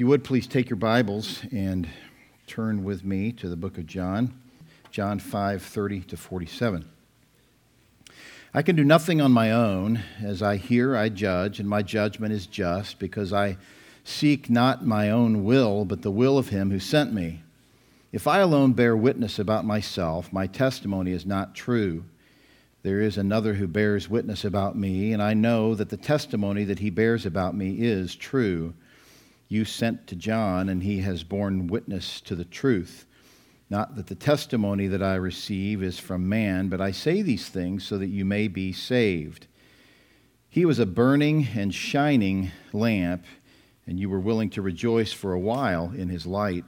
If you would please take your Bibles and turn with me to the book of John, John 5 30 to 47. I can do nothing on my own. As I hear, I judge, and my judgment is just, because I seek not my own will, but the will of him who sent me. If I alone bear witness about myself, my testimony is not true. There is another who bears witness about me, and I know that the testimony that he bears about me is true. You sent to John, and he has borne witness to the truth. Not that the testimony that I receive is from man, but I say these things so that you may be saved. He was a burning and shining lamp, and you were willing to rejoice for a while in his light.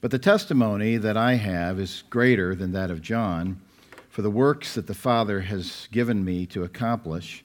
But the testimony that I have is greater than that of John. For the works that the Father has given me to accomplish,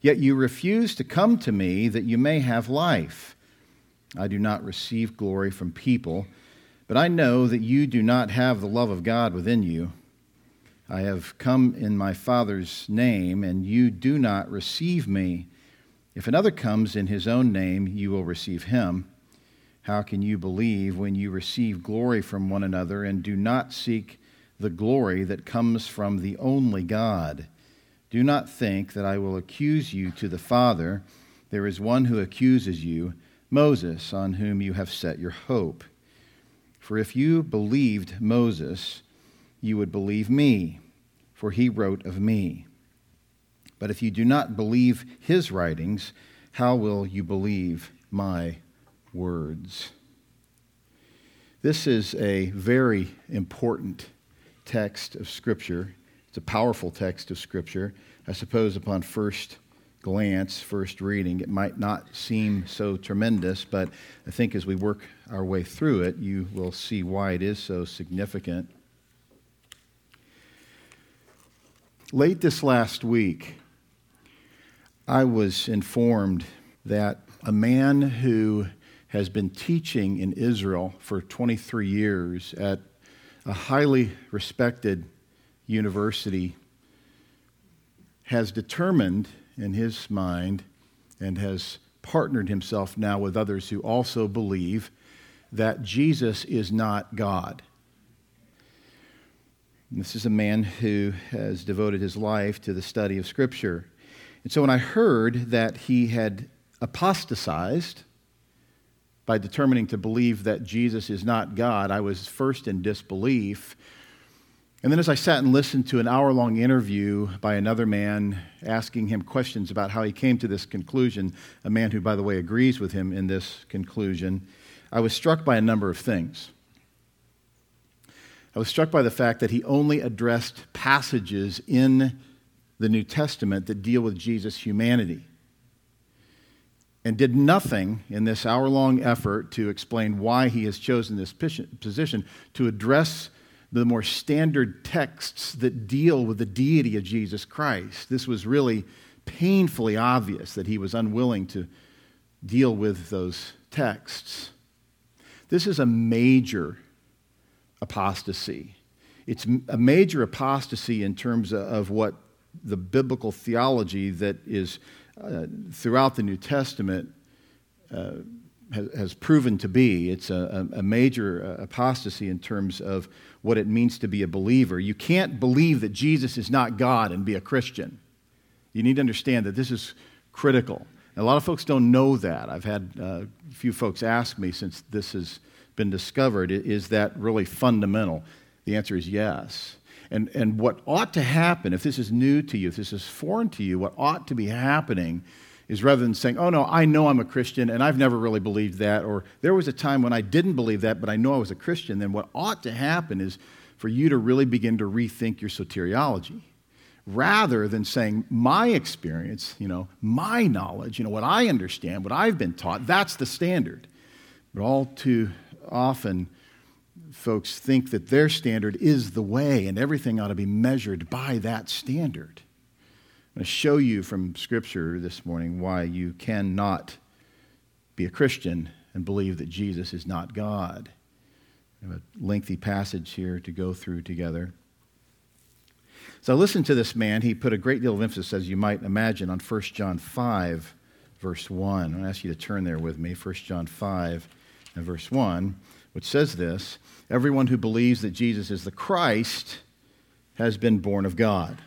Yet you refuse to come to me that you may have life. I do not receive glory from people, but I know that you do not have the love of God within you. I have come in my Father's name, and you do not receive me. If another comes in his own name, you will receive him. How can you believe when you receive glory from one another and do not seek the glory that comes from the only God? Do not think that I will accuse you to the Father. There is one who accuses you, Moses, on whom you have set your hope. For if you believed Moses, you would believe me, for he wrote of me. But if you do not believe his writings, how will you believe my words. This is a very important text of Scripture. It's a powerful text of Scripture. I suppose upon first glance, first reading, it might not seem so tremendous, but I think as we work our way through it, you will see why it is so significant. Late this last week, I was informed that a man who has been teaching in Israel for 23 years at a highly respected university, has determined in his mind and has partnered himself now with others who also believe that Jesus is not God. And this is a man who has devoted his life to the study of Scripture. And so when I heard that he had apostatized, by determining to believe that Jesus is not God, I was first in disbelief. And then, as I sat and listened to an hour long interview by another man asking him questions about how he came to this conclusion, a man who, by the way, agrees with him in this conclusion, I was struck by a number of things. I was struck by the fact that he only addressed passages in the New Testament that deal with Jesus' humanity and did nothing in this hour long effort to explain why he has chosen this position to address the more standard texts that deal with the deity of Jesus Christ. This was really painfully obvious that he was unwilling to deal with those texts. This is a major apostasy. It's a major apostasy in terms of what the biblical theology that is uh, throughout the New Testament uh, has, proven to be. It's a, a major uh, apostasy in terms of what it means to be a believer. You can't believe that Jesus is not God and be a Christian. You need to understand that this is critical. A lot of folks don't know that. I've had uh, a few folks ask me since this has been discovered is that really fundamental? The answer is yes. And, and what ought to happen, if this is new to you, if this is foreign to you, what ought to be happening is rather than saying, oh no, I know I'm a Christian and I've never really believed that, or there was a time when I didn't believe that, but I know I was a Christian, then what ought to happen is for you to really begin to rethink your soteriology. Rather than saying, my experience, you know, my knowledge, you know, what I understand, what I've been taught, that's the standard. But all too often, folks think that their standard is the way and everything ought to be measured by that standard. I'm going to show you from Scripture this morning why you cannot be a Christian and believe that Jesus is not God. We have a lengthy passage here to go through together. So listen to this man. He put a great deal of emphasis, as you might imagine, on 1 John 5, verse 1. I want to ask you to turn there with me, 1 John 5 and verse 1, which says this Everyone who believes that Jesus is the Christ has been born of God.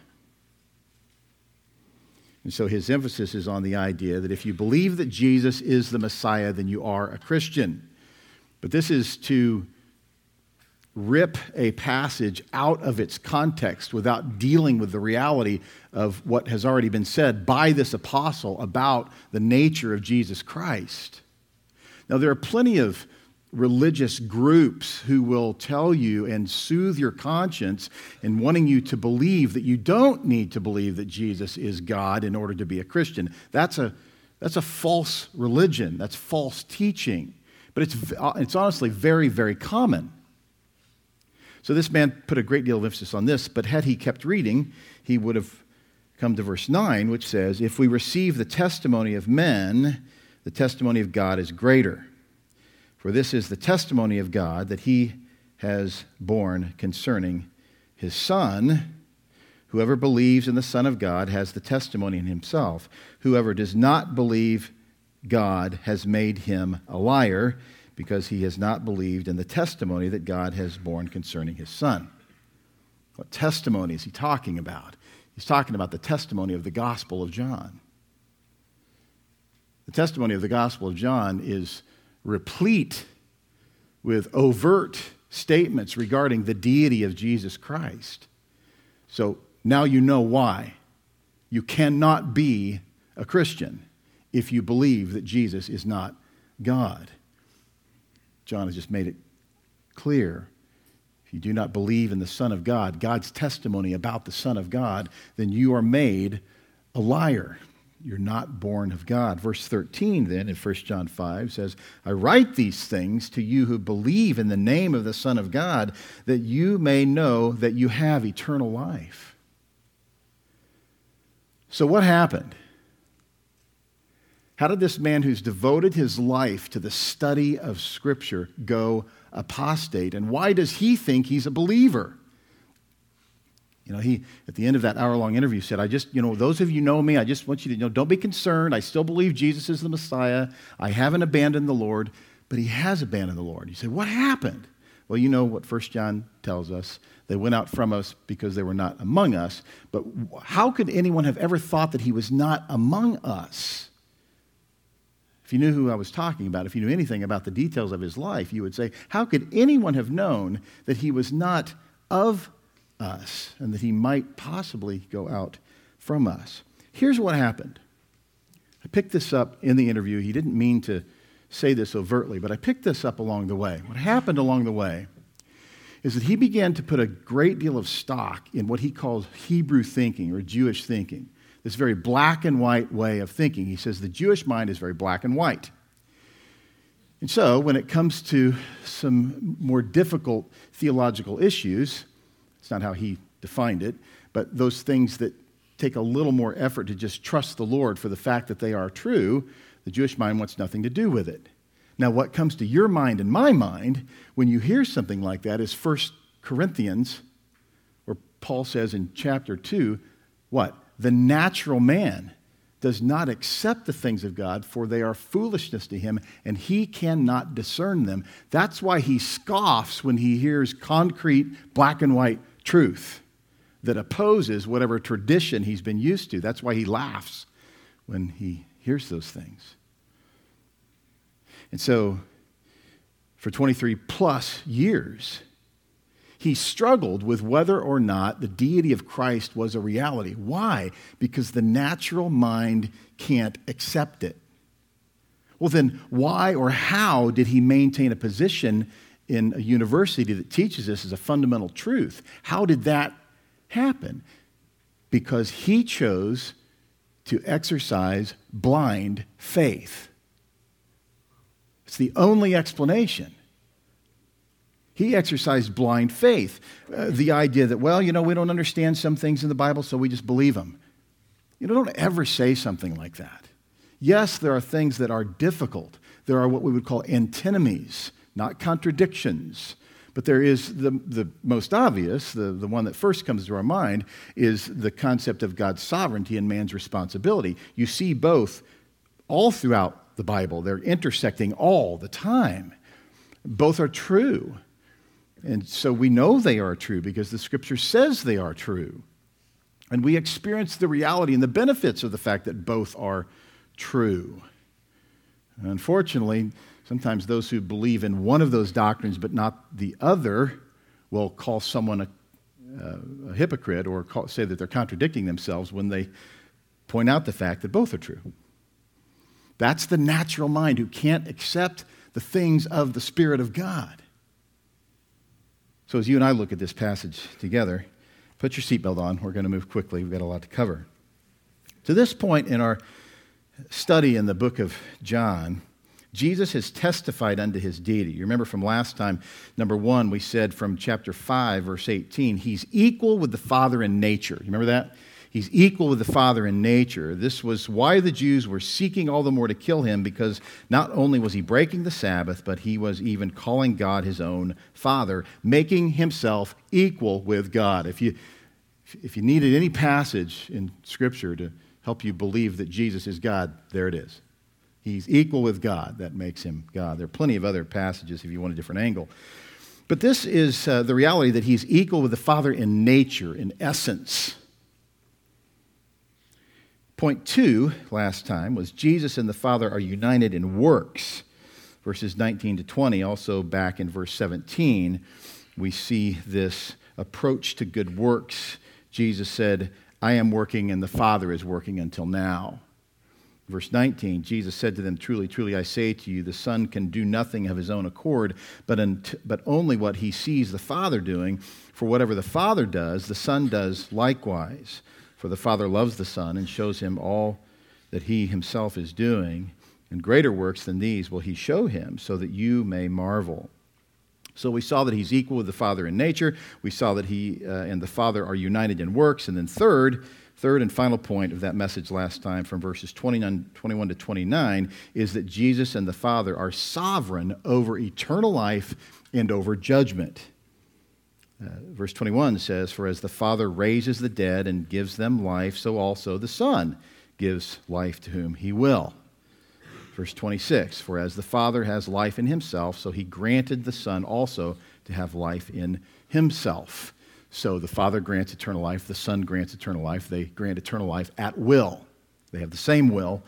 And so his emphasis is on the idea that if you believe that Jesus is the Messiah, then you are a Christian. But this is to rip a passage out of its context without dealing with the reality of what has already been said by this apostle about the nature of Jesus Christ. Now, there are plenty of religious groups who will tell you and soothe your conscience in wanting you to believe that you don't need to believe that Jesus is God in order to be a Christian. That's a, that's a false religion, that's false teaching. But it's, it's honestly very, very common. So this man put a great deal of emphasis on this, but had he kept reading, he would have come to verse 9, which says, If we receive the testimony of men, the testimony of God is greater. For this is the testimony of God that he has borne concerning his Son. Whoever believes in the Son of God has the testimony in himself. Whoever does not believe God has made him a liar because he has not believed in the testimony that God has borne concerning his Son. What testimony is he talking about? He's talking about the testimony of the Gospel of John. The testimony of the Gospel of John is replete with overt statements regarding the deity of Jesus Christ. So now you know why. You cannot be a Christian if you believe that Jesus is not God. John has just made it clear. If you do not believe in the Son of God, God's testimony about the Son of God, then you are made a liar. You're not born of God. Verse 13, then, in 1 John 5 says, I write these things to you who believe in the name of the Son of God, that you may know that you have eternal life. So, what happened? How did this man who's devoted his life to the study of Scripture go apostate? And why does he think he's a believer? You know, he, at the end of that hour long interview, said, I just, you know, those of you know me, I just want you to know, don't be concerned. I still believe Jesus is the Messiah. I haven't abandoned the Lord, but he has abandoned the Lord. You say, what happened? Well, you know what First John tells us. They went out from us because they were not among us. But how could anyone have ever thought that he was not among us? If you knew who I was talking about, if you knew anything about the details of his life, you would say, How could anyone have known that he was not of us and that he might possibly go out from us. Here's what happened. I picked this up in the interview. He didn't mean to say this overtly, but I picked this up along the way. What happened along the way is that he began to put a great deal of stock in what he calls Hebrew thinking or Jewish thinking, this very black and white way of thinking. He says the Jewish mind is very black and white. And so, when it comes to some more difficult theological issues, not how he defined it, but those things that take a little more effort to just trust the Lord for the fact that they are true, the Jewish mind wants nothing to do with it. Now, what comes to your mind and my mind when you hear something like that is 1 Corinthians, where Paul says in chapter 2, what? The natural man does not accept the things of God, for they are foolishness to him, and he cannot discern them. That's why he scoffs when he hears concrete, black and white truth that opposes whatever tradition he's been used to. That's why he laughs when he hears those things. And so, for 23 plus years, he struggled with whether or not the deity of Christ was a reality. Why? Because the natural mind can't accept it. Well, then, why or how did he maintain a position in a university that teaches this as a fundamental truth. How did that happen? Because he chose to exercise blind faith. It's the only explanation. He exercised blind faith. Uh, the idea that, well, you know, we don't understand some things in the Bible, so we just believe them. You know, don't ever say something like that. Yes, there are things that are difficult. There are what we would call antinomies, not contradictions. But there is the, the most obvious, the, the one that first comes to our mind, is the concept of God's sovereignty and man's responsibility. You see both all throughout the Bible, they're intersecting all the time. Both are true. And so we know they are true because the scripture says they are true. And we experience the reality and the benefits of the fact that both are true. Unfortunately, sometimes those who believe in one of those doctrines but not the other will call someone a, uh, a hypocrite or call, say that they're contradicting themselves when they point out the fact that both are true. That's the natural mind who can't accept the things of the Spirit of God. So, as you and I look at this passage together, put your seatbelt on. We're going to move quickly. We've got a lot to cover. To this point in our study in the book of John, Jesus has testified unto his deity. You remember from last time, number one, we said from chapter 5, verse 18, he's equal with the Father in nature. You remember that? He's equal with the Father in nature. This was why the Jews were seeking all the more to kill him, because not only was he breaking the Sabbath, but he was even calling God his own Father, making himself equal with God. If you, if you needed any passage in Scripture to help you believe that Jesus is God, there it is. He's equal with God. That makes him God. There are plenty of other passages if you want a different angle. But this is uh, the reality that he's equal with the Father in nature, in essence. Point two last time was Jesus and the Father are united in works. Verses 19 to 20, also back in verse 17, we see this approach to good works. Jesus said, I am working and the Father is working until now. Verse 19, Jesus said to them, Truly, truly, I say to you, the Son can do nothing of his own accord, but, but only what he sees the Father doing. For whatever the Father does, the Son does likewise. For the Father loves the Son and shows him all that he himself is doing. And greater works than these will he show him, so that you may marvel. So we saw that he's equal with the Father in nature. We saw that he uh, and the Father are united in works. And then, third, third and final point of that message last time from verses 29, 21 to 29 is that Jesus and the Father are sovereign over eternal life and over judgment. Uh, verse 21 says, For as the Father raises the dead and gives them life, so also the Son gives life to whom he will. Verse 26 For as the Father has life in himself, so he granted the Son also to have life in himself. So the Father grants eternal life, the Son grants eternal life. They grant eternal life at will. They have the same will.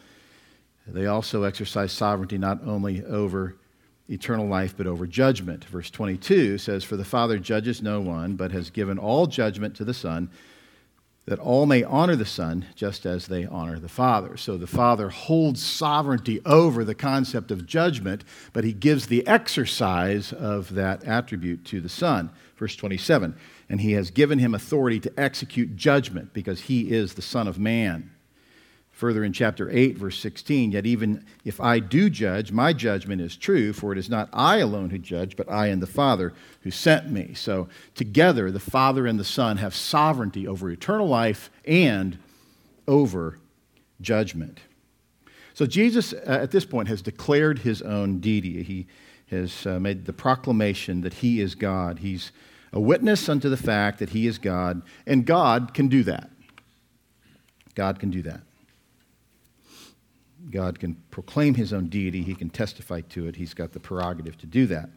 They also exercise sovereignty not only over eternal life, but over judgment. Verse 22 says, For the Father judges no one, but has given all judgment to the Son that all may honor the Son just as they honor the Father. So the Father holds sovereignty over the concept of judgment, but he gives the exercise of that attribute to the Son. Verse 27 And he has given him authority to execute judgment because he is the Son of Man. Further in chapter 8, verse 16, yet even if I do judge, my judgment is true, for it is not I alone who judge, but I and the Father who sent me. So together, the Father and the Son have sovereignty over eternal life and over judgment. So Jesus, uh, at this point, has declared his own deity. He has uh, made the proclamation that he is God. He's a witness unto the fact that he is God, and God can do that. God can do that. God can proclaim his own deity, he can testify to it, he's got the prerogative to do that.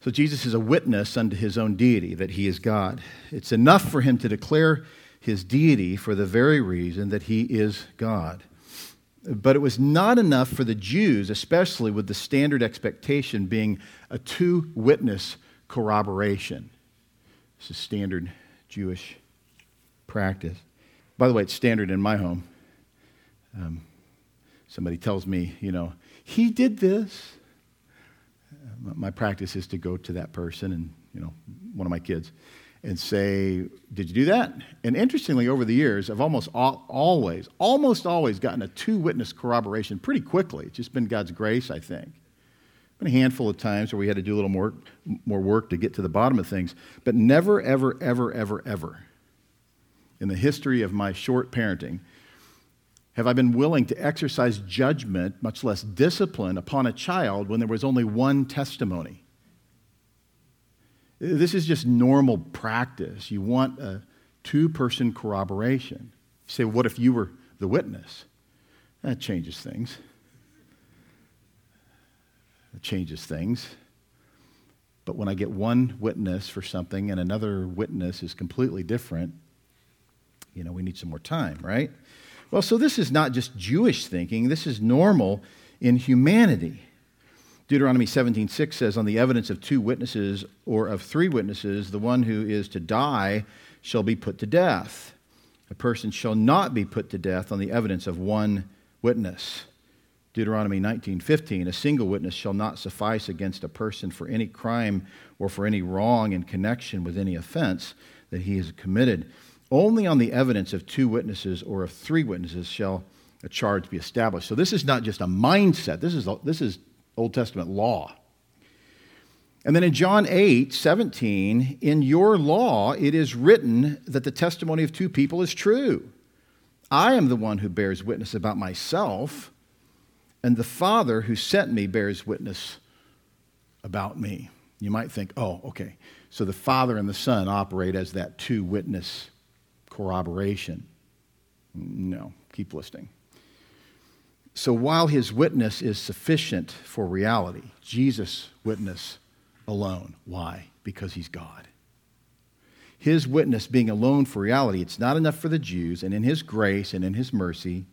So Jesus is a witness unto his own deity that he is God. It's enough for him to declare his deity for the very reason that he is God. But it was not enough for the Jews, especially with the standard expectation being a two witness corroboration. This is standard Jewish practice. By the way, it's standard in my home. Um, somebody tells me, you know, he did this. Uh, my practice is to go to that person and, you know, one of my kids and say, Did you do that? And interestingly, over the years, I've almost always, almost always gotten a two witness corroboration pretty quickly. It's just been God's grace, I think. Been a handful of times where we had to do a little more, more work to get to the bottom of things, but never, ever, ever, ever, ever in the history of my short parenting have I been willing to exercise judgment, much less discipline, upon a child when there was only one testimony. This is just normal practice. You want a two person corroboration. You say, What if you were the witness? That changes things. It changes things. But when I get one witness for something and another witness is completely different, you know, we need some more time, right? Well, so this is not just Jewish thinking, this is normal in humanity. Deuteronomy 17:6 says on the evidence of two witnesses or of three witnesses the one who is to die shall be put to death. A person shall not be put to death on the evidence of one witness. Deuteronomy 19:15 A single witness shall not suffice against a person for any crime or for any wrong in connection with any offense that he has committed. Only on the evidence of two witnesses or of three witnesses shall a charge be established. So this is not just a mindset, this is, this is Old Testament law. And then in John 8, 17, in your law it is written that the testimony of two people is true. I am the one who bears witness about myself, and the Father who sent me bears witness about me. You might think, oh, okay. So the Father and the Son operate as that two witness corroboration. No, keep listening. So while his witness is sufficient for reality, Jesus' witness alone. Why? Because he's God. His witness being alone for reality, it's not enough for the Jews, and in his grace and in his mercy,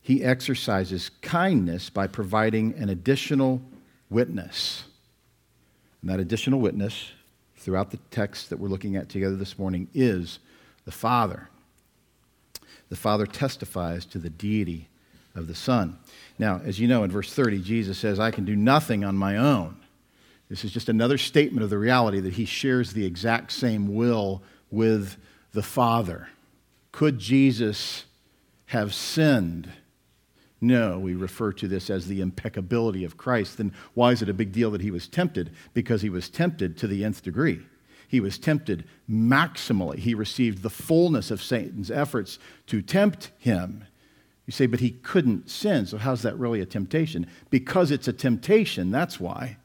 he exercises kindness by providing an additional witness. And that additional witness throughout the text that we're looking at together this morning is the Father. The Father testifies to the deity of the Son. Now, as you know, in verse 30, Jesus says, I can do nothing on my own. This is just another statement of the reality that he shares the exact same will with the Father. Could Jesus have sinned? No, we refer to this as the impeccability of Christ. Then why is it a big deal that he was tempted? Because he was tempted to the nth degree. He was tempted maximally. He received the fullness of Satan's efforts to tempt him. You say, but he couldn't sin, so how's that really a temptation? Because it's a temptation, that's why.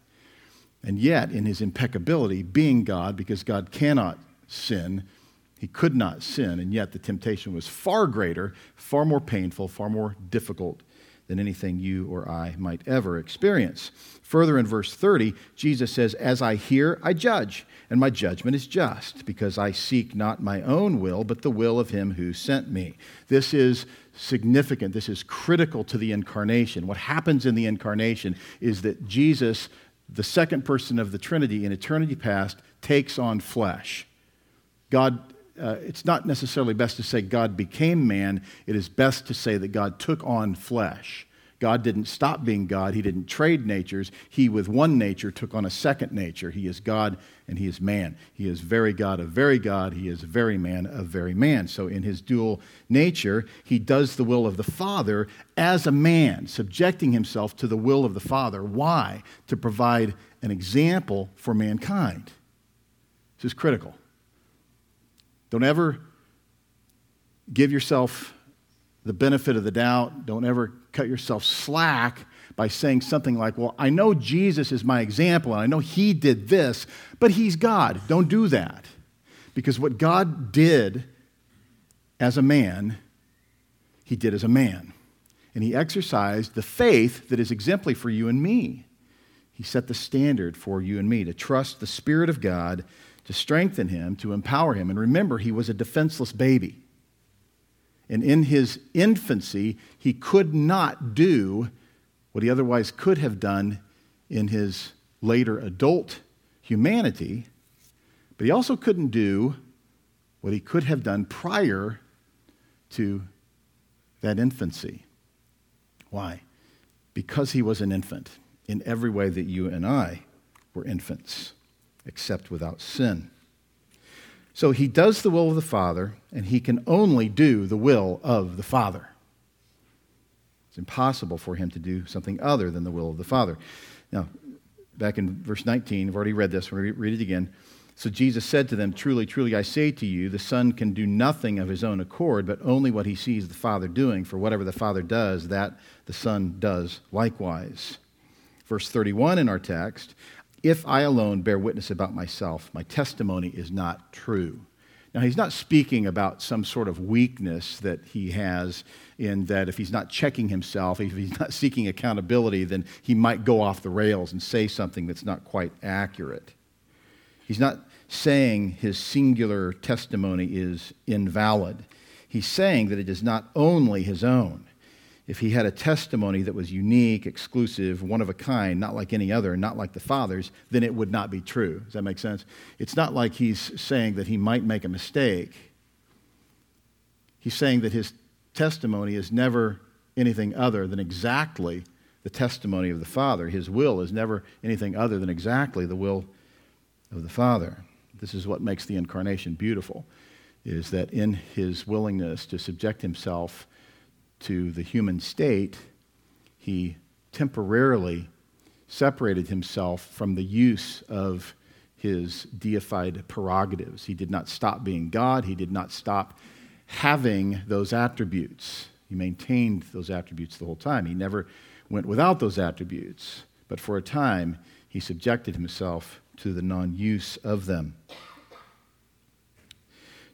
And yet, in his impeccability, being God, because God cannot sin, he could not sin, and yet the temptation was far greater, far more painful, far more difficult than anything you or I might ever experience. Further in verse 30, Jesus says, As I hear, I judge, and my judgment is just, because I seek not my own will, but the will of him who sent me. This is significant. This is critical to the incarnation. What happens in the incarnation is that Jesus, the second person of the Trinity in eternity past, takes on flesh. God uh, it's not necessarily best to say God became man. It is best to say that God took on flesh. God didn't stop being God. He didn't trade natures. He, with one nature, took on a second nature. He is God and he is man. He is very God of very God. He is very man of very man. So, in his dual nature, he does the will of the Father as a man, subjecting himself to the will of the Father. Why? To provide an example for mankind. This is critical. Don't ever give yourself the benefit of the doubt. Don't ever cut yourself slack by saying something like, Well, I know Jesus is my example, and I know he did this, but he's God. Don't do that. Because what God did as a man, he did as a man. And he exercised the faith that is exemplary for you and me. He set the standard for you and me to trust the Spirit of God to strengthen him, to empower him. And remember, he was a defenseless baby. And in his infancy, he could not do what he otherwise could have done in his later adult humanity, but he also couldn't do what he could have done prior to that infancy. Why? Because he was an infant in every way that you and I were infants except without sin. So he does the will of the Father, and he can only do the will of the Father. It's impossible for him to do something other than the will of the Father. Now, back in verse 19, I've already read this, we'll read it again. So Jesus said to them, Truly, truly, I say to you, the Son can do nothing of his own accord, but only what he sees the Father doing. For whatever the Father does, that the Son does likewise. Verse 31 in our text If I alone bear witness about myself, my testimony is not true. Now, he's not speaking about some sort of weakness that he has in that if he's not checking himself, if he's not seeking accountability, then he might go off the rails and say something that's not quite accurate. He's not saying his singular testimony is invalid. He's saying that it is not only his own if he had a testimony that was unique, exclusive, one of a kind, not like any other, not like the Father's, then it would not be true. Does that make sense? It's not like he's saying that he might make a mistake. He's saying that his testimony is never anything other than exactly the testimony of the Father. His will is never anything other than exactly the will of the Father. This is what makes the incarnation beautiful, is that in his willingness to subject himself to the human state, he temporarily separated himself from the use of his deified prerogatives. He did not stop being God, he did not stop having those attributes. He maintained those attributes the whole time. He never went without those attributes, but for a time, he subjected himself to the non use of them.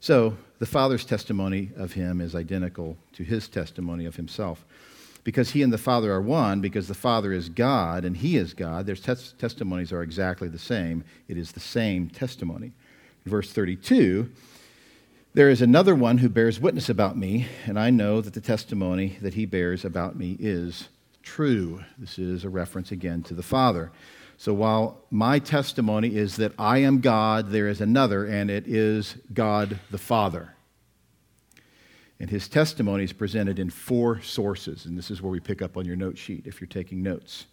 So, the Father's testimony of him is identical to his testimony of himself. Because he and the Father are one, because the Father is God and he is God, their tes- testimonies are exactly the same. It is the same testimony. Verse 32, there is another one who bears witness about me, and I know that the testimony that he bears about me is true. This is a reference again to the Father. So while my testimony is that I am God, there is another, and it is God the Father. And his testimony is presented in four sources, and this is where we pick up on your note sheet if you're taking notes.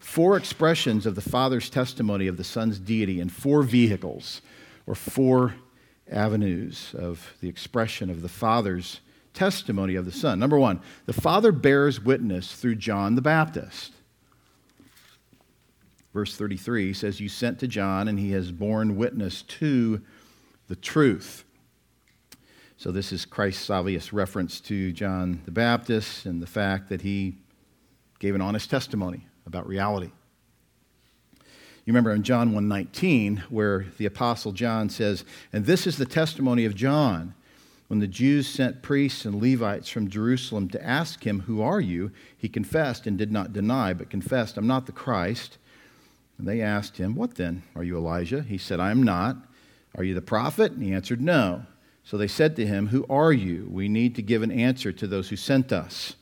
Four expressions of the Father's testimony of the Son's deity in four vehicles, or four avenues of the expression of the Father's testimony of the Son. Number one, the Father bears witness through John the Baptist. Verse 33 says, You sent to John, and he has borne witness to the truth. So, this is Christ's obvious reference to John the Baptist and the fact that he gave an honest testimony about reality. You remember in John 1:19 where the apostle John says, "And this is the testimony of John. When the Jews sent priests and Levites from Jerusalem to ask him, "Who are you?" he confessed and did not deny, but confessed, "I'm not the Christ." And they asked him, What then? Are you Elijah? He said, I am not. Are you the prophet? And he answered, No. So they said to him, Who are you? We need to give an answer to those who sent us.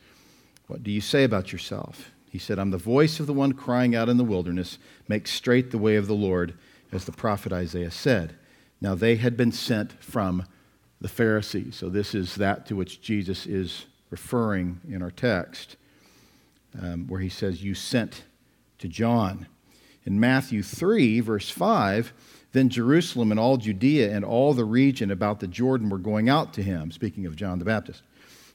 What do you say about yourself? He said, I'm the voice of the one crying out in the wilderness, Make straight the way of the Lord, as the prophet Isaiah said. Now they had been sent from the Pharisees. So this is that to which Jesus is referring in our text, um, where he says, You sent to John. In Matthew 3, verse 5, then Jerusalem and all Judea and all the region about the Jordan were going out to him, speaking of John the Baptist.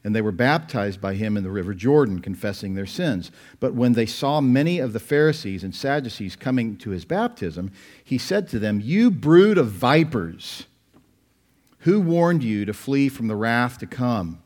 And they were baptized by him in the river Jordan, confessing their sins. But when they saw many of the Pharisees and Sadducees coming to his baptism, he said to them, You brood of vipers, who warned you to flee from the wrath to come?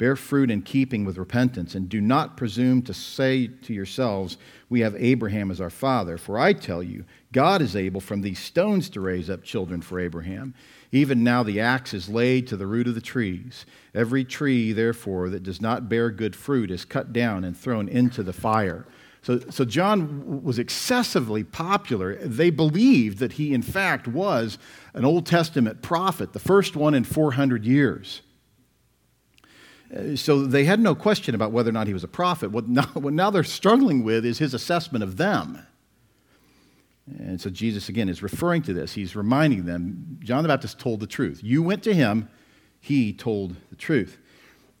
Bear fruit in keeping with repentance, and do not presume to say to yourselves, We have Abraham as our father. For I tell you, God is able from these stones to raise up children for Abraham. Even now the axe is laid to the root of the trees. Every tree, therefore, that does not bear good fruit is cut down and thrown into the fire. So, so John was excessively popular. They believed that he, in fact, was an Old Testament prophet, the first one in 400 years. Uh, so they had no question about whether or not he was a prophet. What now, what now they're struggling with is his assessment of them. And so Jesus, again, is referring to this. He's reminding them John the Baptist told the truth. You went to him, he told the truth.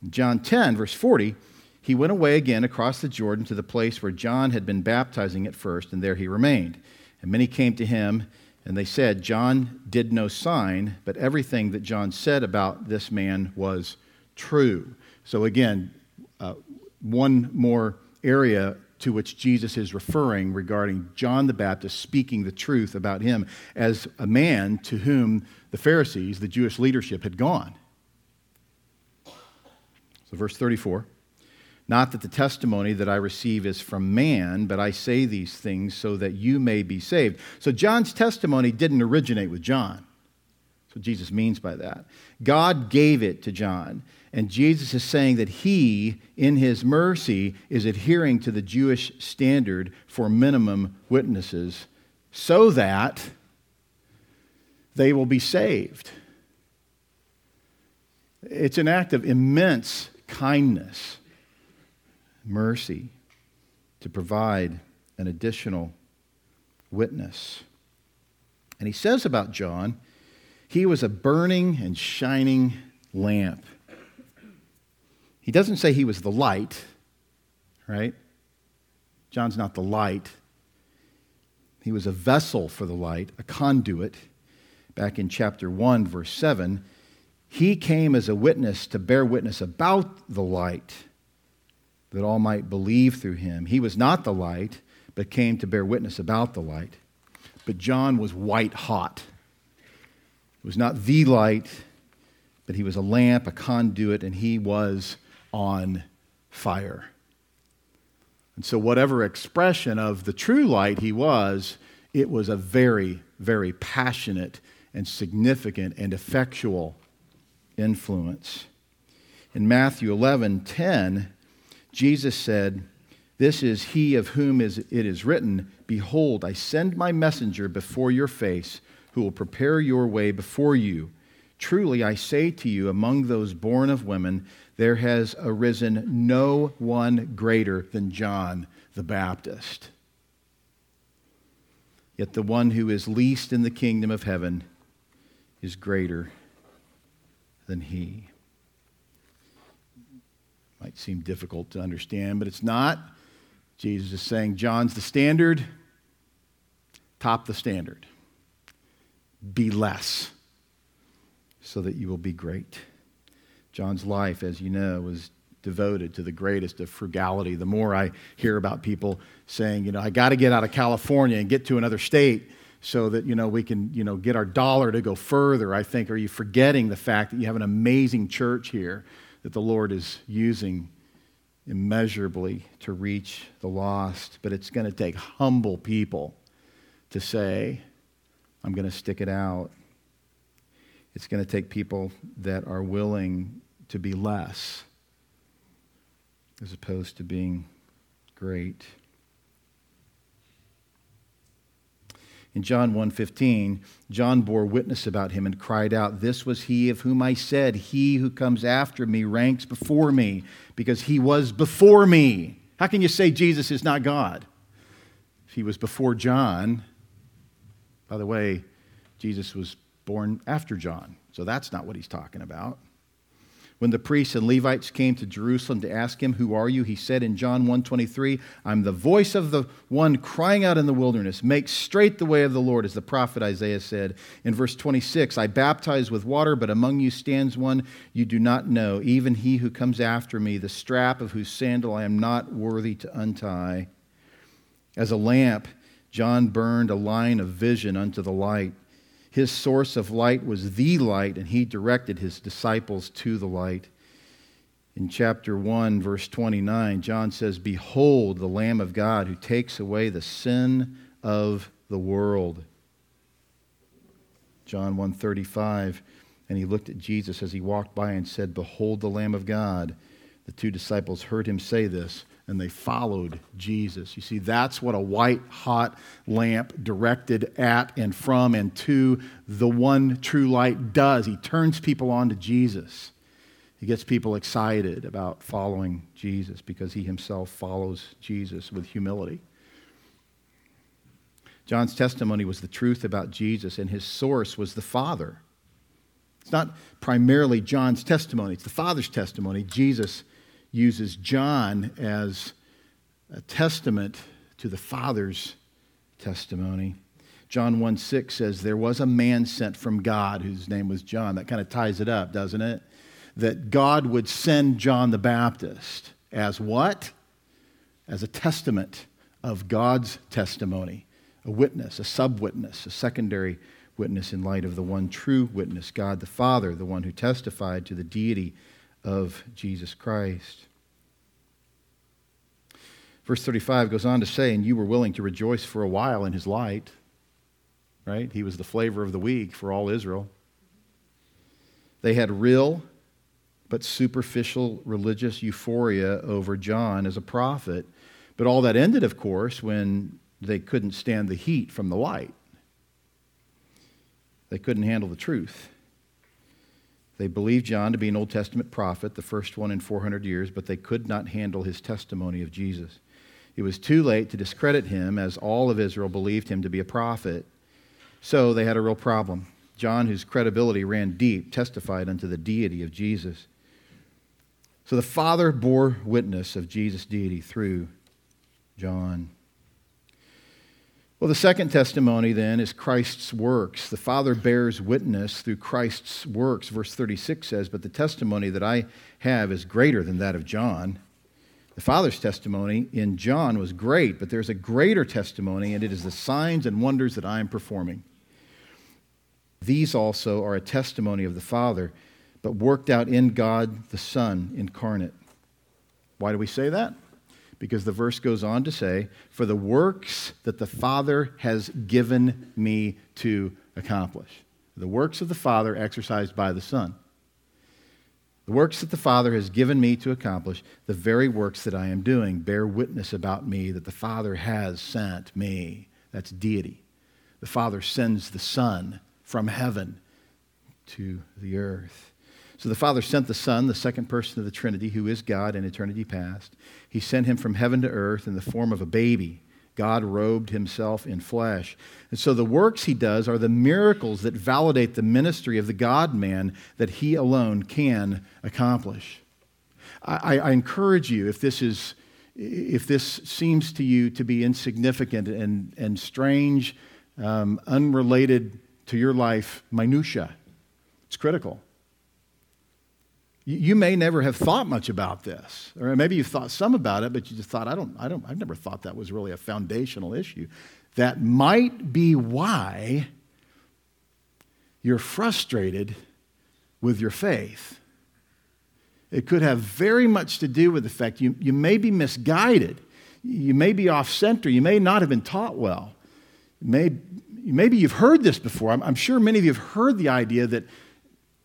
In John 10, verse 40, he went away again across the Jordan to the place where John had been baptizing at first, and there he remained. And many came to him, and they said, John did no sign, but everything that John said about this man was true. So again, uh, one more area to which Jesus is referring regarding John the Baptist speaking the truth about him as a man to whom the Pharisees, the Jewish leadership, had gone. So, verse 34 Not that the testimony that I receive is from man, but I say these things so that you may be saved. So, John's testimony didn't originate with John. That's what Jesus means by that. God gave it to John. And Jesus is saying that he, in his mercy, is adhering to the Jewish standard for minimum witnesses so that they will be saved. It's an act of immense kindness, mercy, to provide an additional witness. And he says about John, he was a burning and shining lamp he doesn't say he was the light, right? John's not the light. He was a vessel for the light, a conduit. Back in chapter 1, verse 7, he came as a witness to bear witness about the light, that all might believe through him. He was not the light, but came to bear witness about the light. But John was white hot. It was not the light, but he was a lamp, a conduit, and he was on fire. And so, whatever expression of the true light he was, it was a very, very passionate and significant and effectual influence. In Matthew 11 10, Jesus said, This is he of whom is, it is written, Behold, I send my messenger before your face, who will prepare your way before you. Truly, I say to you, among those born of women, there has arisen no one greater than John the Baptist. Yet the one who is least in the kingdom of heaven is greater than he. Might seem difficult to understand, but it's not. Jesus is saying John's the standard, top the standard. Be less so that you will be great. John's life, as you know, was devoted to the greatest of frugality. The more I hear about people saying, you know, I got to get out of California and get to another state so that, you know, we can, you know, get our dollar to go further, I think, are you forgetting the fact that you have an amazing church here that the Lord is using immeasurably to reach the lost? But it's going to take humble people to say, I'm going to stick it out. It's going to take people that are willing to be less as opposed to being great. In John 1:15, John bore witness about him and cried out, "This was he of whom I said, he who comes after me ranks before me, because he was before me." How can you say Jesus is not God? If he was before John, by the way, Jesus was born after John. So that's not what he's talking about. When the priests and Levites came to Jerusalem to ask him, "Who are you?" he said in John 1:23, "I'm the voice of the one crying out in the wilderness, make straight the way of the Lord," as the prophet Isaiah said. In verse 26, "I baptize with water, but among you stands one you do not know, even he who comes after me, the strap of whose sandal I am not worthy to untie." As a lamp, John burned a line of vision unto the light. His source of light was the light, and he directed his disciples to the light. In chapter 1, verse 29, John says, Behold, the Lamb of God who takes away the sin of the world. John 135, and he looked at Jesus as he walked by and said, Behold the Lamb of God. The two disciples heard him say this, and they followed Jesus. You see, that's what a white hot lamp directed at and from and to the one true light does. He turns people on to Jesus. He gets people excited about following Jesus because he himself follows Jesus with humility. John's testimony was the truth about Jesus, and his source was the Father. It's not primarily John's testimony, it's the Father's testimony. Jesus uses John as a testament to the Father's testimony. John 1 6 says, There was a man sent from God whose name was John. That kind of ties it up, doesn't it? That God would send John the Baptist. as what? As a testament of God's testimony, a witness, a sub witness, a secondary witness in light of the one true witness, God the Father, the one who testified to the deity of Jesus Christ. Verse 35 goes on to say, And you were willing to rejoice for a while in his light. Right? He was the flavor of the week for all Israel. They had real but superficial religious euphoria over John as a prophet. But all that ended, of course, when they couldn't stand the heat from the light. They couldn't handle the truth. They believed John to be an Old Testament prophet, the first one in 400 years, but they could not handle his testimony of Jesus. It was too late to discredit him, as all of Israel believed him to be a prophet. So they had a real problem. John, whose credibility ran deep, testified unto the deity of Jesus. So the Father bore witness of Jesus' deity through John. Well, the second testimony then is Christ's works. The Father bears witness through Christ's works. Verse 36 says, But the testimony that I have is greater than that of John. The Father's testimony in John was great, but there's a greater testimony, and it is the signs and wonders that I am performing. These also are a testimony of the Father, but worked out in God the Son incarnate. Why do we say that? Because the verse goes on to say, For the works that the Father has given me to accomplish. The works of the Father exercised by the Son. The works that the Father has given me to accomplish, the very works that I am doing, bear witness about me that the Father has sent me. That's deity. The Father sends the Son from heaven to the earth. So the Father sent the Son, the second person of the Trinity, who is God in eternity past. He sent him from heaven to earth in the form of a baby. God robed himself in flesh. And so the works he does are the miracles that validate the ministry of the God man that he alone can accomplish. I, I, encourage you, if this, is, if this seems to you to be insignificant and, and strange, um, unrelated to your life minutia. It's critical. You may never have thought much about this, or maybe you've thought some about it, but you just thought, I don't, I don't, I've never thought that was really a foundational issue. That might be why you're frustrated with your faith. It could have very much to do with the fact you, you may be misguided. You may be off center. You may not have been taught well. may, maybe you've heard this before. I'm, I'm sure many of you have heard the idea that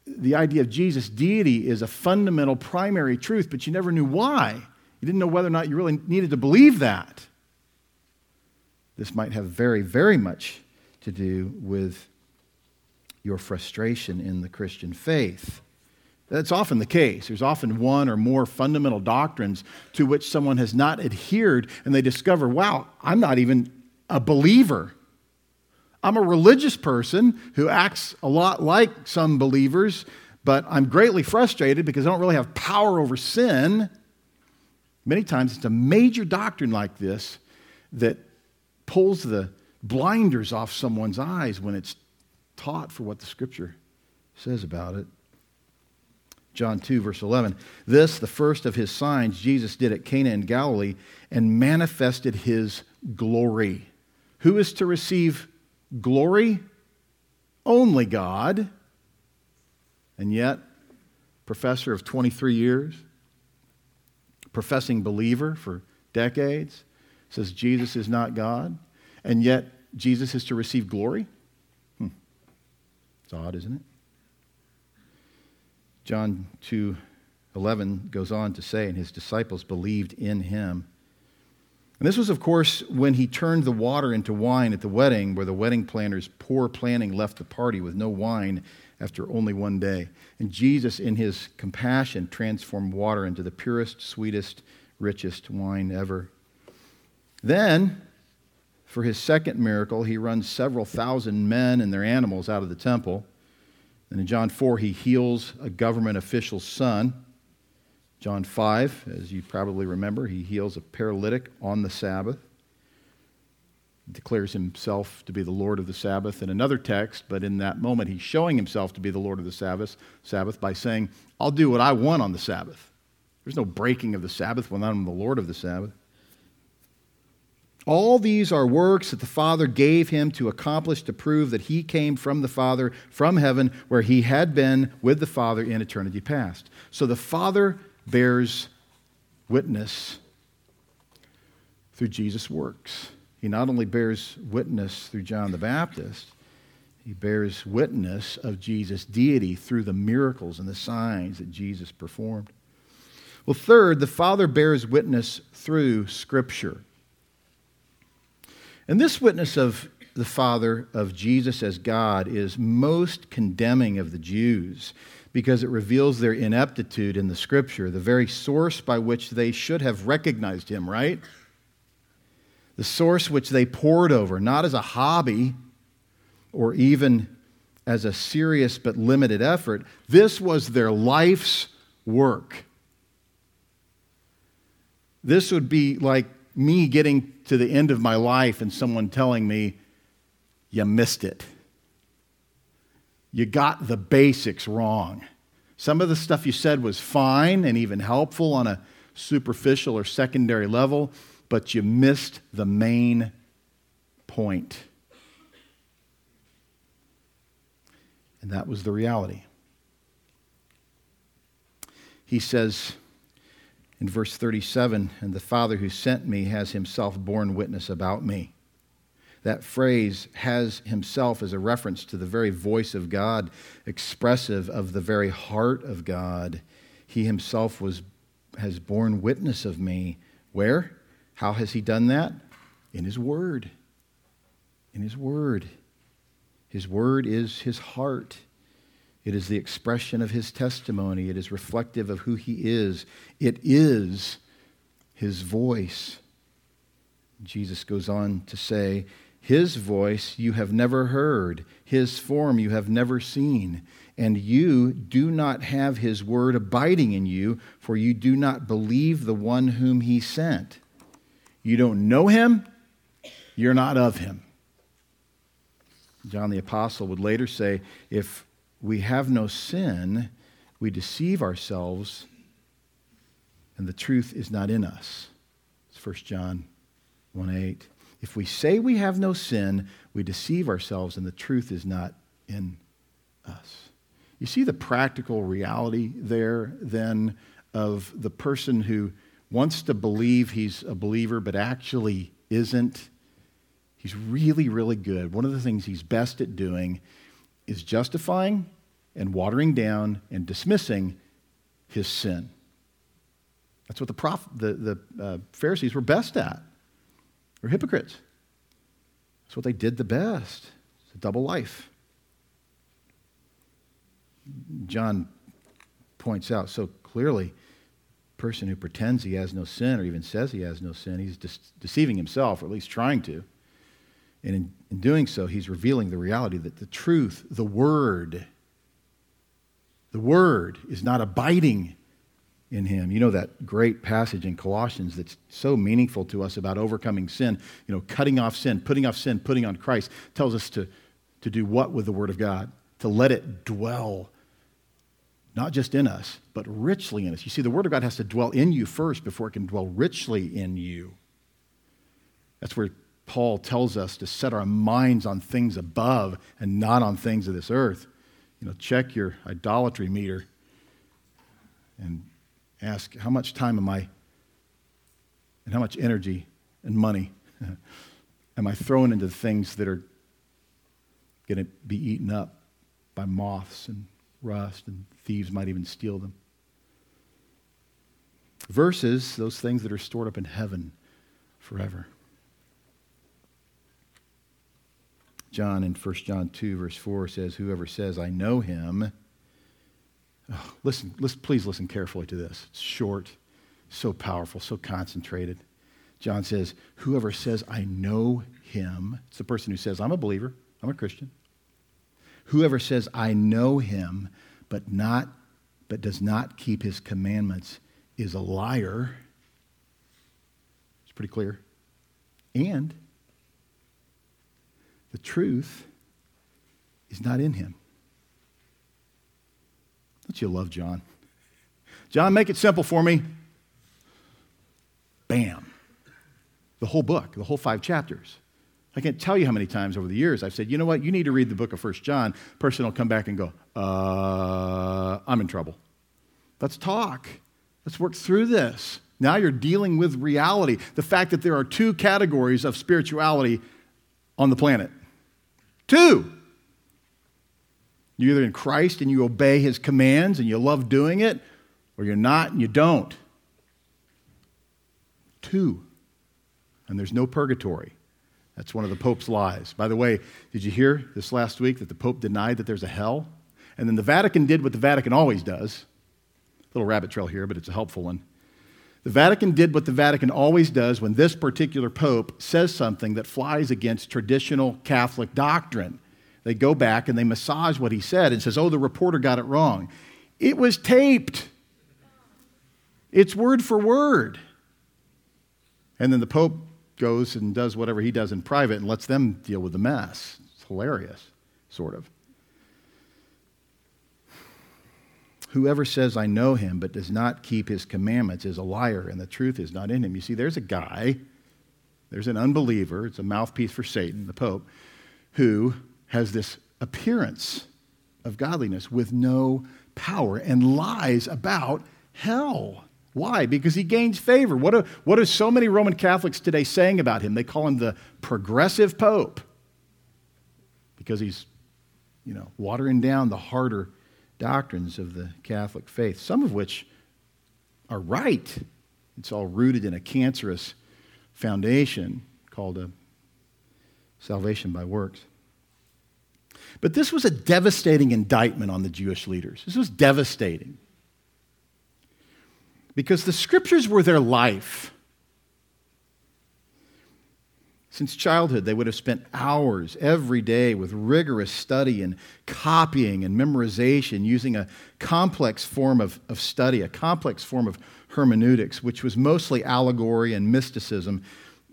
the idea of Jesus' deity is a fundamental primary truth, but you never knew why. You didn't know whether or not you really needed to believe that. This might have very, very much to do with your frustration in the Christian faith. That's often the case. There's often one or more fundamental doctrines to which someone has not adhered, and they discover, wow, I'm not even a believer. I'm a religious person who acts a lot like some believers, but I'm greatly frustrated because I don't really have power over sin. Many times it's a major doctrine like this that pulls the blinders off someone's eyes when it's taught for what the scripture says about it. John 2, verse 11. This, the first of his signs, Jesus did at Cana in Galilee and manifested his glory. Who is to receive glory, only God, and yet, professor of 23 years, professing believer for decades, says Jesus is not God, and yet Jesus is to receive glory? Hmm. It's odd, isn't it? John 2 11 goes on to say, and his disciples believed in him. And this was, of course, when he turned the water into wine at the wedding, where the wedding planners' poor planning left the party with no wine after only one day. And Jesus, in his compassion, transformed water into the purest, sweetest, richest wine ever. Then, for his second miracle, he runs several thousand men and their animals out of the temple. And in John 4, he heals a government official's son. John 5, as you probably remember, he heals a paralytic on the Sabbath. Declares himself to be the Lord of the Sabbath in another text, but in that moment he's showing himself to be the Lord of the Sabbath, Sabbath by saying, I'll do what I want on the Sabbath. There's no breaking of the Sabbath when I'm the Lord of the Sabbath. All these are works that the Father gave him to accomplish to prove that he came from the Father, from heaven, where he had been with the Father in eternity past. So the Father bears witness through Jesus' works. He not only bears witness through John the Baptist, he bears witness of Jesus' deity through the miracles and the signs that Jesus performed. Well, third, the Father bears witness through Scripture. And this witness of the Father, of Jesus as God, is most condemning of the Jews because it reveals their ineptitude in the Scripture, the very source by which they should have recognized Him, right? The source which they pored over, not as a hobby or even as a serious but limited effort. This was their life's work. This would be like me getting to the end of my life and someone telling me, you missed it. You got the basics wrong. Some of the stuff you said was fine and even helpful on a superficial or secondary level, but you missed the main point. And that was the reality. He says, in verse 37, and the Father who sent me has himself borne witness about me. That phrase has himself as a reference to the very voice of God, expressive of the very heart of God. He himself was, has borne witness of me. Where? How has he done that? In his word. In his word. His word is his heart. It is the expression of his testimony. It is reflective of who he is. It is his voice. Jesus goes on to say, His voice you have never heard, His form you have never seen, and you do not have His word abiding in you, for you do not believe the one whom He sent. You don't know Him, you're not of Him. John the Apostle would later say, If we have no sin, we deceive ourselves, and the truth is not in us. It's 1 John 1 8. If we say we have no sin, we deceive ourselves, and the truth is not in us. You see the practical reality there, then, of the person who wants to believe he's a believer but actually isn't. He's really, really good. One of the things he's best at doing is justifying and watering down and dismissing his sin. That's what the, prof, the, the uh, Pharisees were best at. They're hypocrites. That's what they did the best. It's a double life. John points out so clearly person who pretends he has no sin or even says he has no sin, he's de- deceiving himself, or at least trying to. And in, in doing so, he's revealing the reality that the truth, the Word, the Word is not abiding in him. You know that great passage in Colossians that's so meaningful to us about overcoming sin, you know, cutting off sin, putting off sin, putting on Christ, tells us to, to do what with the Word of God? To let it dwell, not just in us, but richly in us. You see, the Word of God has to dwell in you first before it can dwell richly in you. That's where Paul tells us to set our minds on things above and not on things of this earth. You know, check your idolatry meter and ask how much time am I and how much energy and money am I throwing into things that are going to be eaten up by moths and rust, and thieves might even steal them. Versus those things that are stored up in heaven forever. John in 1 John 2, verse 4 says, Whoever says, I know him. Oh, listen, listen, please listen carefully to this. It's short, so powerful, so concentrated. John says, Whoever says, I know him, it's the person who says, I'm a believer, I'm a Christian. Whoever says, I know him, but not but does not keep his commandments is a liar. It's pretty clear. And the truth is not in him. Don't you love John? John, make it simple for me. Bam. The whole book, the whole five chapters. I can't tell you how many times over the years I've said, you know what, you need to read the book of First John. Person will come back and go, uh, I'm in trouble. Let's talk. Let's work through this. Now you're dealing with reality. The fact that there are two categories of spirituality on the planet. Two. You're either in Christ and you obey his commands and you love doing it, or you're not and you don't. Two. And there's no purgatory. That's one of the Pope's lies. By the way, did you hear this last week that the Pope denied that there's a hell? And then the Vatican did what the Vatican always does. Little rabbit trail here, but it's a helpful one. The Vatican did what the Vatican always does when this particular Pope says something that flies against traditional Catholic doctrine. They go back and they massage what he said and says, "Oh, the reporter got it wrong." It was taped. It's word for word. And then the Pope goes and does whatever he does in private and lets them deal with the mess. It's hilarious, sort of. Whoever says, I know him, but does not keep his commandments is a liar, and the truth is not in him. You see, there's a guy, there's an unbeliever, it's a mouthpiece for Satan, the Pope, who has this appearance of godliness with no power and lies about hell. Why? Because he gains favor. What are, what are so many Roman Catholics today saying about him? They call him the progressive pope because he's, you know, watering down the harder doctrines of the Catholic faith, some of which are right. It's all rooted in a cancerous foundation called a salvation by works. But this was a devastating indictment on the Jewish leaders. This was devastating because the scriptures were their life. Since childhood, they would have spent hours every day with rigorous study and copying and memorization using a complex form of, of study, a complex form of hermeneutics, which was mostly allegory and mysticism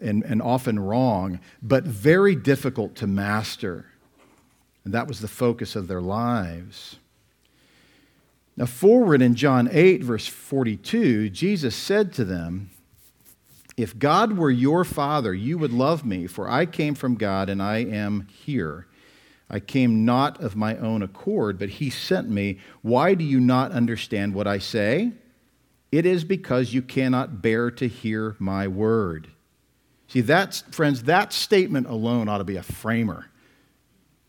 and, and often wrong, but very difficult to master. And that was the focus of their lives. Now, forward in John 8, verse 42, Jesus said to them, If God were your Father, you would love me, for I came from God and I am here. I came not of my own accord, but He sent me. Why do you not understand what I say? It is because you cannot bear to hear my word. See, that's, friends, that statement alone ought to be a framer.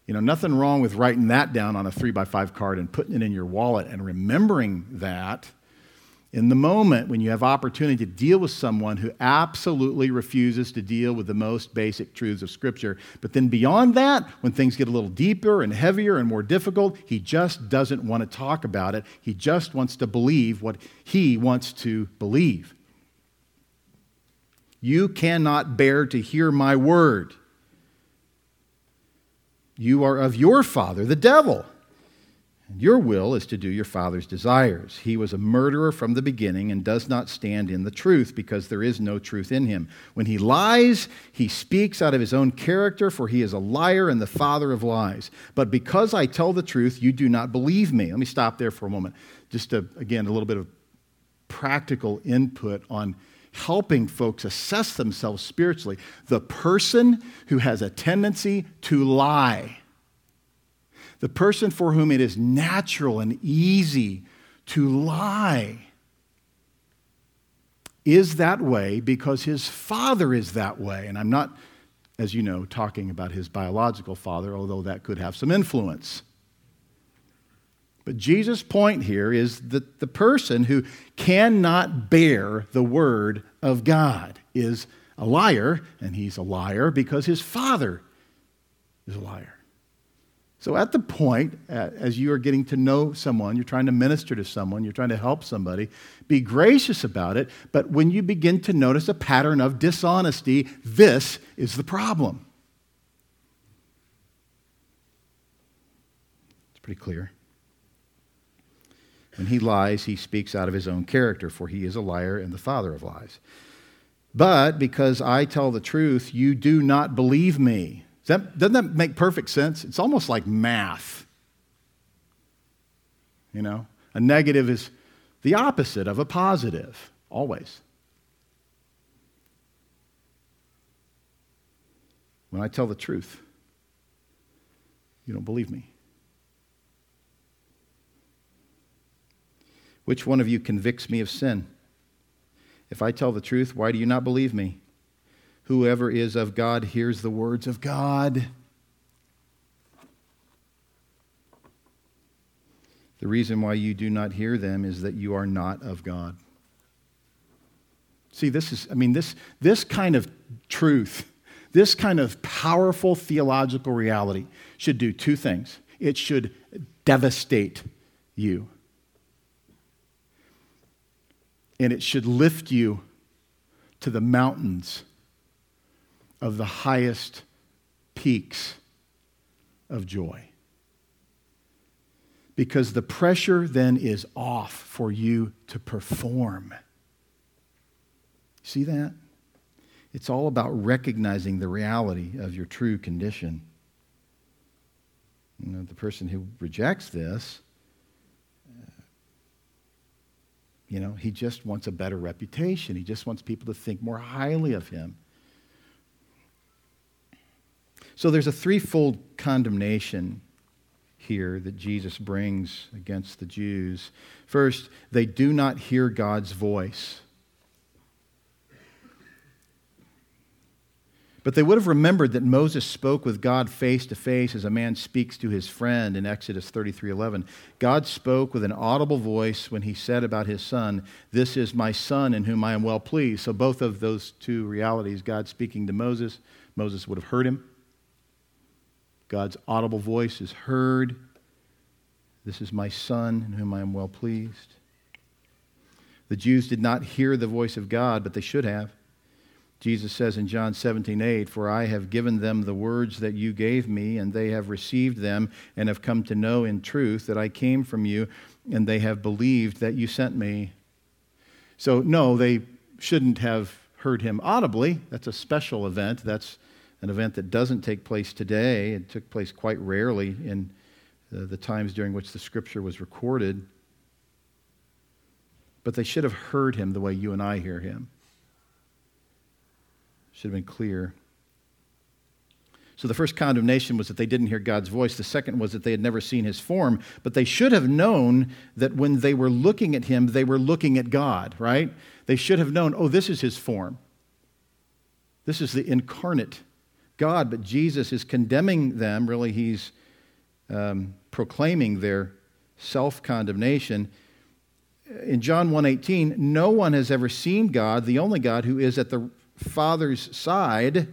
You know, nothing wrong with writing that down on a three by five card and putting it in your wallet and remembering that in the moment when you have opportunity to deal with someone who absolutely refuses to deal with the most basic truths of Scripture. But then beyond that, when things get a little deeper and heavier and more difficult, he just doesn't want to talk about it. He just wants to believe what he wants to believe. You cannot bear to hear my word. You are of your father, the devil. And your will is to do your father's desires. He was a murderer from the beginning and does not stand in the truth because there is no truth in him. When he lies, he speaks out of his own character, for he is a liar and the father of lies. But because I tell the truth, you do not believe me. Let me stop there for a moment. Just to, again, a little bit of practical input on helping folks assess themselves spiritually. The person who has a tendency to lie, the person for whom it is natural and easy to lie, is that way because his father is that way. And I'm not, as you know, talking about his biological father, although that could have some influence. But Jesus' point here is that the person who cannot bear the word of God is a liar, and he's a liar because his father is a liar. So, at the point, as you are getting to know someone, you're trying to minister to someone, you're trying to help somebody, be gracious about it. But when you begin to notice a pattern of dishonesty, this is the problem. It's pretty clear. When he lies, he speaks out of his own character, for he is a liar and the father of lies. But because I tell the truth, you do not believe me. That, doesn't that make perfect sense? It's almost like math. You know, a negative is the opposite of a positive, always. When I tell the truth, you don't believe me. Which one of you convicts me of sin? If I tell the truth, why do you not believe me? Whoever is of God hears the words of God. The reason why you do not hear them is that you are not of God. See, this is, I mean, this, this kind of truth, this kind of powerful theological reality should do two things. It should devastate you, and it should lift you to the mountains of the highest peaks of joy because the pressure then is off for you to perform. See that? It's all about recognizing the reality of your true condition. You know, the person who rejects this, uh, you know, he just wants a better reputation. He just wants people to think more highly of him. So there's a threefold condemnation here that Jesus brings against the Jews. First, they do not hear God's voice. But they would have remembered that Moses spoke with God face to face as a man speaks to his friend in Exodus 33:11. God spoke with an audible voice when he said about his son, "This is my son in whom I am well pleased." So both of those two realities, God speaking to Moses, Moses would have heard him. God's audible voice is heard. This is my son in whom I am well pleased. The Jews did not hear the voice of God, but they should have. Jesus says in John 17, 8, For I have given them the words that you gave me, and they have received them, and have come to know in truth that I came from you, and they have believed that you sent me. So, no, they shouldn't have heard him audibly. That's a special event. That's an event that doesn't take place today. It took place quite rarely in the, the times during which the scripture was recorded. But they should have heard him the way you and I hear him. Should have been clear. So the first condemnation was that they didn't hear God's voice. The second was that they had never seen his form. But they should have known that when they were looking at him, they were looking at God, right? They should have known, oh, this is his form. This is the incarnate God, but Jesus is condemning them. Really, he's um, proclaiming their self condemnation. In John 1:18, no one has ever seen God, the only God who is at the Father's side.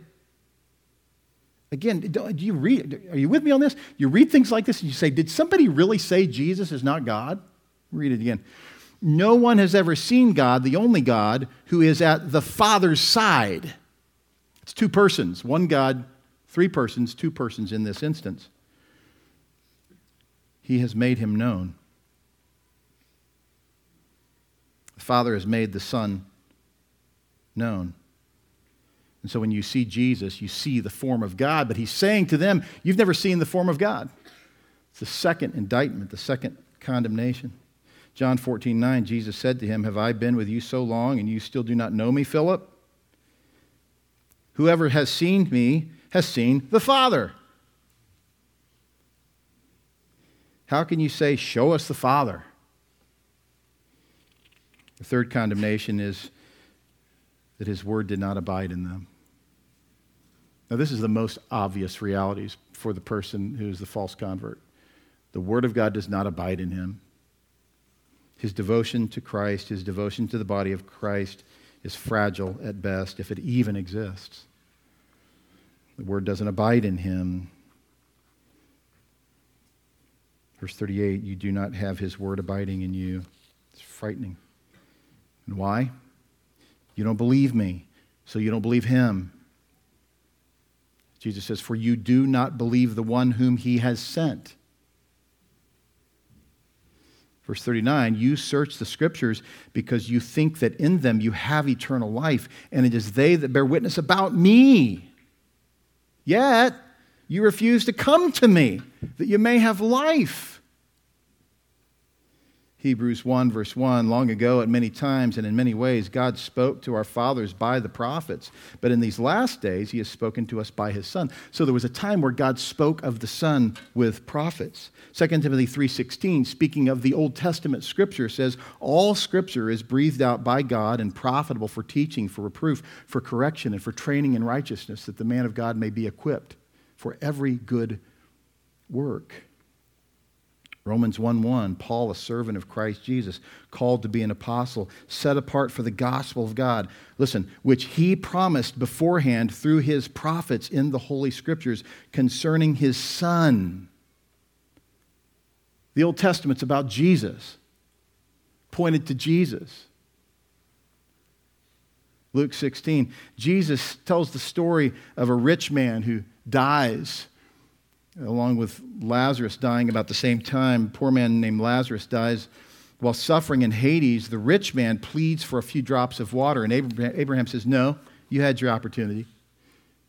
Again, do you read? Are you with me on this? You read things like this and you say, "Did somebody really say Jesus is not God?" Read it again. No one has ever seen God, the only God, who is at the Father's side. It's two persons, one God, three persons, two persons in this instance. He has made him known. The Father has made the Son known. And so when you see Jesus, you see the form of God, but he's saying to them, You've never seen the form of God. It's the second indictment, the second condemnation. John 14, 9, Jesus said to him, Have I been with you so long, and you still do not know me, Philip? Whoever has seen me has seen the Father. How can you say, Show us the Father? The third condemnation is that his word did not abide in them. Now, this is the most obvious realities for the person who is the false convert. The word of God does not abide in him. His devotion to Christ, his devotion to the body of Christ, is fragile at best, if it even exists. The word doesn't abide in him. Verse 38 You do not have his word abiding in you. It's frightening. And why? You don't believe me, so you don't believe him. Jesus says, For you do not believe the one whom he has sent. Verse 39 You search the scriptures because you think that in them you have eternal life, and it is they that bear witness about me. Yet you refuse to come to me that you may have life. Hebrews 1, verse 1 Long ago, at many times and in many ways, God spoke to our fathers by the prophets. But in these last days, He has spoken to us by His Son. So there was a time where God spoke of the Son with prophets. 2 Timothy 3.16, speaking of the Old Testament scripture, says, All scripture is breathed out by God and profitable for teaching, for reproof, for correction, and for training in righteousness, that the man of God may be equipped for every good work. Romans 1 1, Paul, a servant of Christ Jesus, called to be an apostle, set apart for the gospel of God. Listen, which he promised beforehand through his prophets in the Holy Scriptures concerning his Son. The Old Testament's about Jesus, pointed to Jesus. Luke 16, Jesus tells the story of a rich man who dies along with Lazarus dying about the same time. A poor man named Lazarus dies while suffering in Hades. The rich man pleads for a few drops of water, and Abraham says, No, you had your opportunity.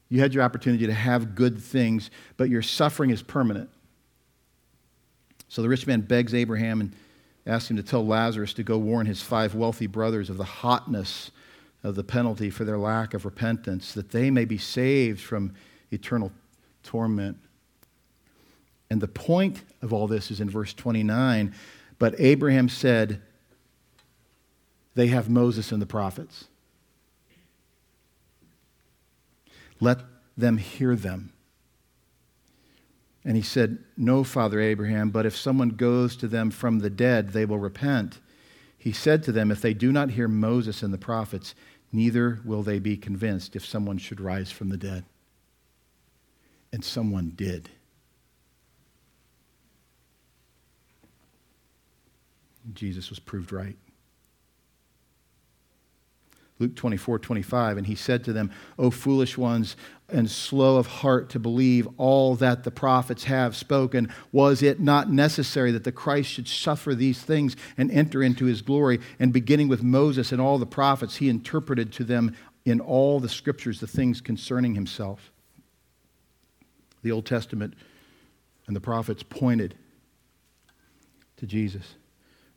You had your opportunity to have good things, but your suffering is permanent. So the rich man begs Abraham and asks him to tell Lazarus to go warn his five wealthy brothers of the hotness of the penalty for their lack of repentance, that they may be saved from eternal torment. And the point of all this is in verse 29. But Abraham said, They have Moses and the prophets. Let them hear them. And he said, No, Father Abraham, but if someone goes to them from the dead, they will repent. He said to them, If they do not hear Moses and the prophets, neither will they be convinced if someone should rise from the dead. And someone did. Jesus was proved right. Luke 24, 25, and he said to them, O foolish ones, and slow of heart to believe all that the prophets have spoken. Was it not necessary that the Christ should suffer these things and enter into his glory? And beginning with Moses and all the prophets, he interpreted to them in all the scriptures the things concerning himself. The Old Testament and the prophets pointed to Jesus.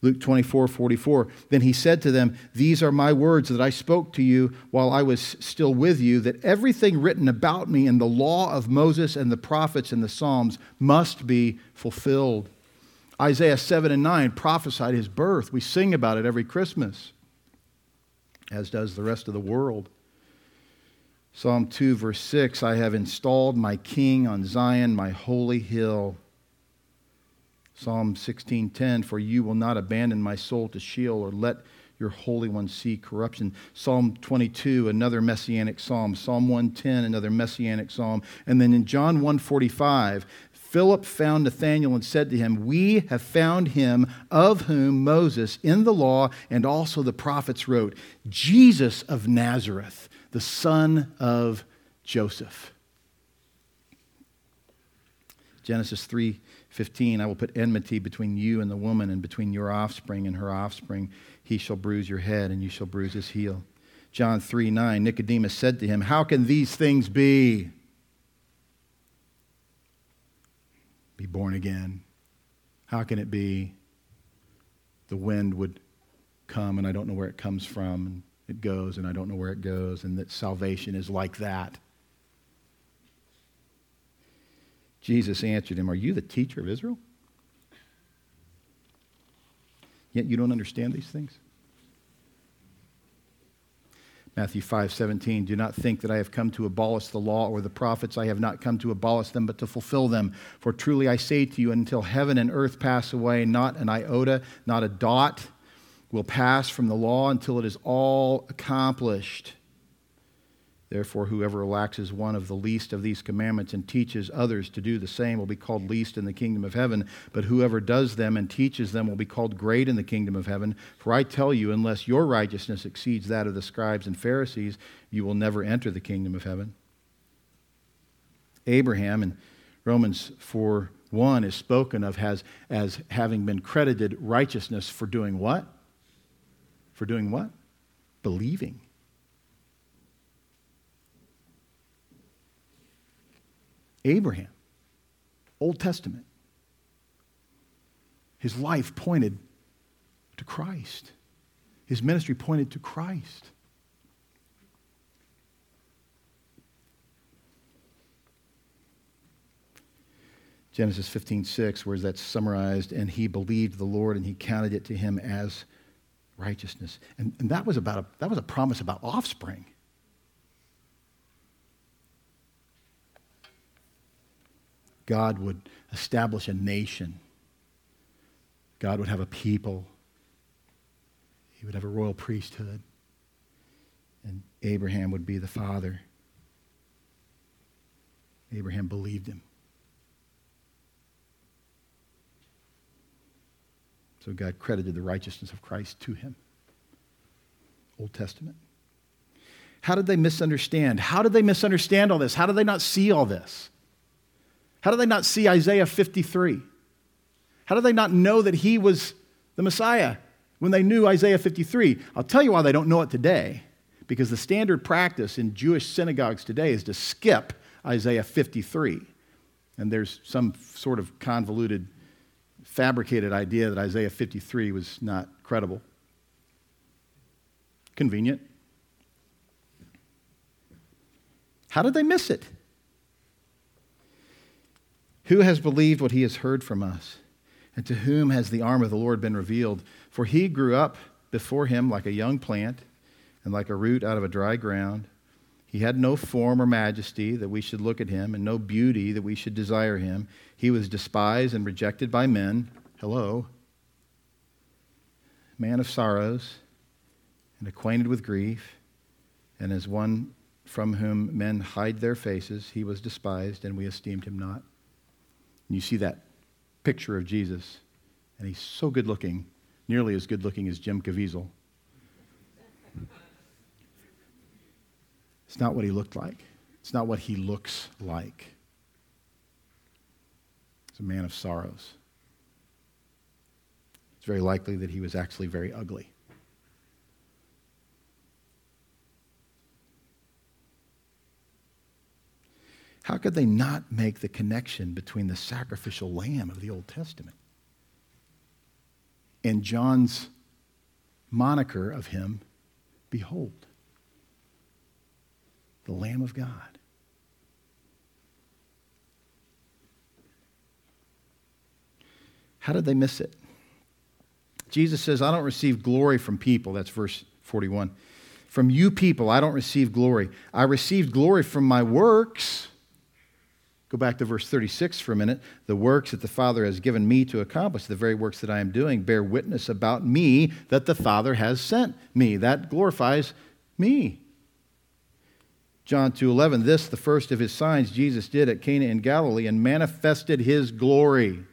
Luke 24, 44. Then he said to them, These are my words that I spoke to you while I was still with you, that everything written about me in the law of Moses and the prophets and the Psalms must be fulfilled. Isaiah 7 and 9 prophesied his birth. We sing about it every Christmas, as does the rest of the world. Psalm 2, verse 6 I have installed my king on Zion, my holy hill. Psalm 16:10 For you will not abandon my soul to Sheol or let your holy one see corruption. Psalm 22 another messianic psalm. Psalm 110 another messianic psalm. And then in John 145 Philip found Nathanael and said to him, We have found him of whom Moses in the law and also the prophets wrote, Jesus of Nazareth, the son of Joseph. Genesis 3 15, I will put enmity between you and the woman, and between your offspring and her offspring. He shall bruise your head, and you shall bruise his heel. John 3 9, Nicodemus said to him, How can these things be? Be born again. How can it be? The wind would come, and I don't know where it comes from, and it goes, and I don't know where it goes, and that salvation is like that. Jesus answered him, Are you the teacher of Israel? Yet you don't understand these things? Matthew 5 17, do not think that I have come to abolish the law or the prophets. I have not come to abolish them, but to fulfill them. For truly I say to you, until heaven and earth pass away, not an iota, not a dot will pass from the law until it is all accomplished. Therefore, whoever relaxes one of the least of these commandments and teaches others to do the same will be called least in the kingdom of heaven. But whoever does them and teaches them will be called great in the kingdom of heaven. For I tell you, unless your righteousness exceeds that of the scribes and Pharisees, you will never enter the kingdom of heaven. Abraham in Romans 4 1 is spoken of as, as having been credited righteousness for doing what? For doing what? Believing. Abraham, Old Testament. His life pointed To Christ. His ministry pointed to Christ. Genesis 15, 6, where that's summarized, and he believed the Lord and he counted it to him as righteousness. And, and that, was about a, that was a promise about offspring. God would establish a nation. God would have a people. He would have a royal priesthood. And Abraham would be the father. Abraham believed him. So God credited the righteousness of Christ to him. Old Testament. How did they misunderstand? How did they misunderstand all this? How did they not see all this? How did they not see Isaiah 53? How did they not know that he was the Messiah when they knew Isaiah 53? I'll tell you why they don't know it today. Because the standard practice in Jewish synagogues today is to skip Isaiah 53. And there's some sort of convoluted fabricated idea that Isaiah 53 was not credible. Convenient. How did they miss it? Who has believed what he has heard from us? And to whom has the arm of the Lord been revealed? For he grew up before him like a young plant and like a root out of a dry ground. He had no form or majesty that we should look at him, and no beauty that we should desire him. He was despised and rejected by men. Hello. Man of sorrows and acquainted with grief, and as one from whom men hide their faces, he was despised, and we esteemed him not. And you see that picture of Jesus, and he's so good looking, nearly as good looking as Jim Caviezel. It's not what he looked like. It's not what he looks like. He's a man of sorrows. It's very likely that he was actually very ugly. How could they not make the connection between the sacrificial lamb of the Old Testament and John's moniker of him, Behold? the Lamb of God. How did they miss it? Jesus says, I don't receive glory from people. That's verse 41. From you people, I don't receive glory. I received glory from my works. Go back to verse 36 for a minute. The works that the Father has given me to accomplish, the very works that I am doing, bear witness about me that the Father has sent me. That glorifies me. John 2:11 This the first of his signs Jesus did at Cana in Galilee and manifested his glory.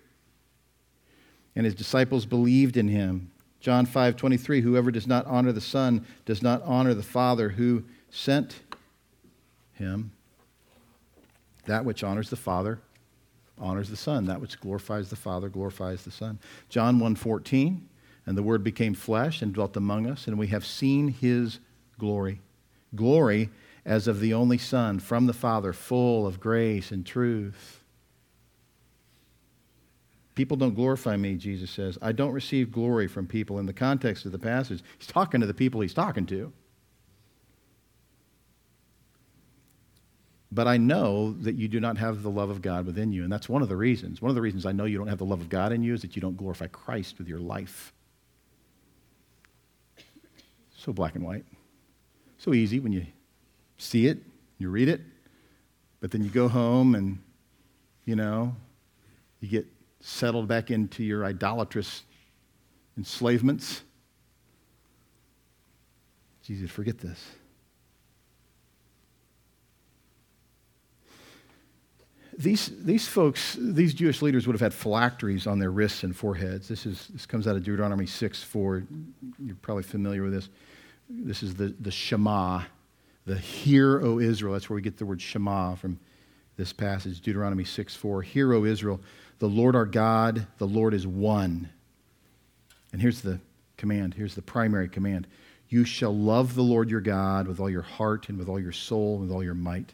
And his disciples believed in him. John 5:23 Whoever does not honor the Son does not honor the Father who sent him. That which honors the Father honors the Son. That which glorifies the Father glorifies the Son. John 1:14 And the word became flesh and dwelt among us and we have seen his glory. Glory as of the only Son from the Father, full of grace and truth. People don't glorify me, Jesus says. I don't receive glory from people. In the context of the passage, he's talking to the people he's talking to. But I know that you do not have the love of God within you. And that's one of the reasons. One of the reasons I know you don't have the love of God in you is that you don't glorify Christ with your life. So black and white. So easy when you see it, you read it, but then you go home and, you know, you get settled back into your idolatrous enslavements. It's easy to forget this. These, these folks, these Jewish leaders would have had phylacteries on their wrists and foreheads. This, is, this comes out of Deuteronomy 6 4. You're probably familiar with this. This is the, the Shema the Hear, O Israel. That's where we get the word Shema from this passage, Deuteronomy 6 4. Hear, O Israel, the Lord our God, the Lord is one. And here's the command. Here's the primary command. You shall love the Lord your God with all your heart and with all your soul and with all your might.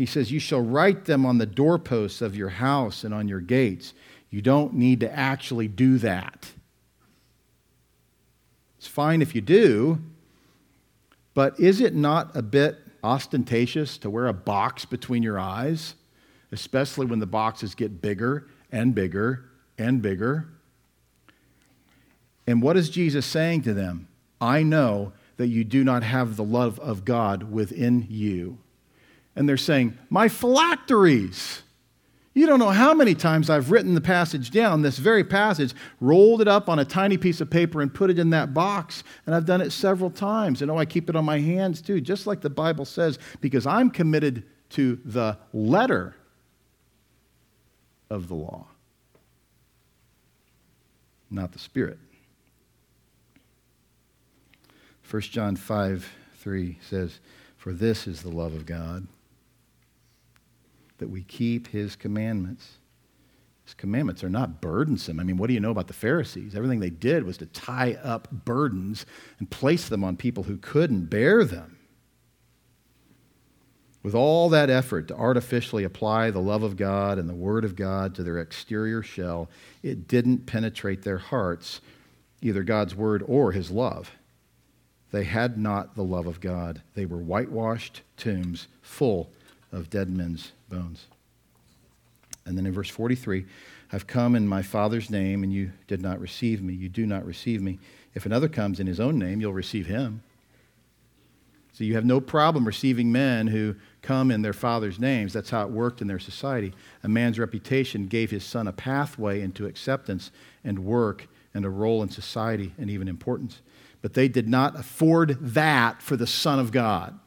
He says, You shall write them on the doorposts of your house and on your gates. You don't need to actually do that. It's fine if you do, but is it not a bit ostentatious to wear a box between your eyes, especially when the boxes get bigger and bigger and bigger? And what is Jesus saying to them? I know that you do not have the love of God within you. And they're saying, My phylacteries. You don't know how many times I've written the passage down, this very passage, rolled it up on a tiny piece of paper and put it in that box. And I've done it several times. And oh, I keep it on my hands too, just like the Bible says, because I'm committed to the letter of the law, not the spirit. 1 John 5 3 says, For this is the love of God that we keep his commandments. His commandments are not burdensome. I mean, what do you know about the Pharisees? Everything they did was to tie up burdens and place them on people who couldn't bear them. With all that effort to artificially apply the love of God and the Word of God to their exterior shell, it didn't penetrate their hearts, either God's Word or His love. They had not the love of God. They were whitewashed tombs full of dead men's bones. And then in verse 43, I've come in my Father's name, and you did not receive me. You do not receive me. If another comes in his own name, you'll receive him. So you have no problem receiving men who come in their father's names. That's how it worked in their society. A man's reputation gave his son a pathway into acceptance and work and a role in society and even importance. But they did not afford that for the Son of God.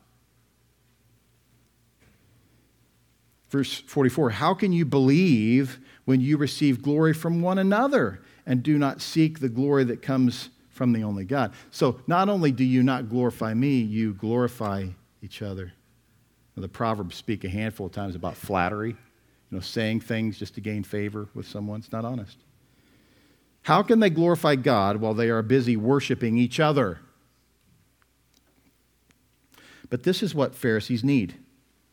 Verse 44 How can you believe when you receive glory from one another and do not seek the glory that comes from the only God? So, not only do you not glorify me, you glorify each other. The Proverbs speak a handful of times about flattery, you know, saying things just to gain favor with someone. It's not honest. How can they glorify God while they are busy worshiping each other? But this is what Pharisees need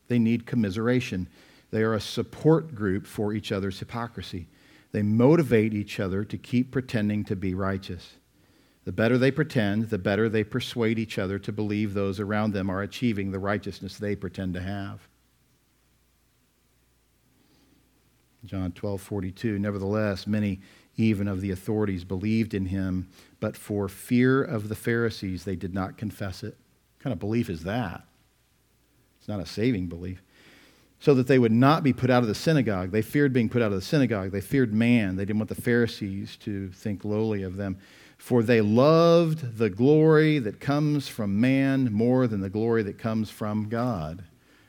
they need commiseration. They are a support group for each other's hypocrisy. They motivate each other to keep pretending to be righteous. The better they pretend, the better they persuade each other to believe those around them are achieving the righteousness they pretend to have. John 12, 42. Nevertheless, many even of the authorities believed in him, but for fear of the Pharisees, they did not confess it. What kind of belief is that? It's not a saving belief so that they would not be put out of the synagogue. They feared being put out of the synagogue. They feared man. They didn't want the Pharisees to think lowly of them. For they loved the glory that comes from man more than the glory that comes from God.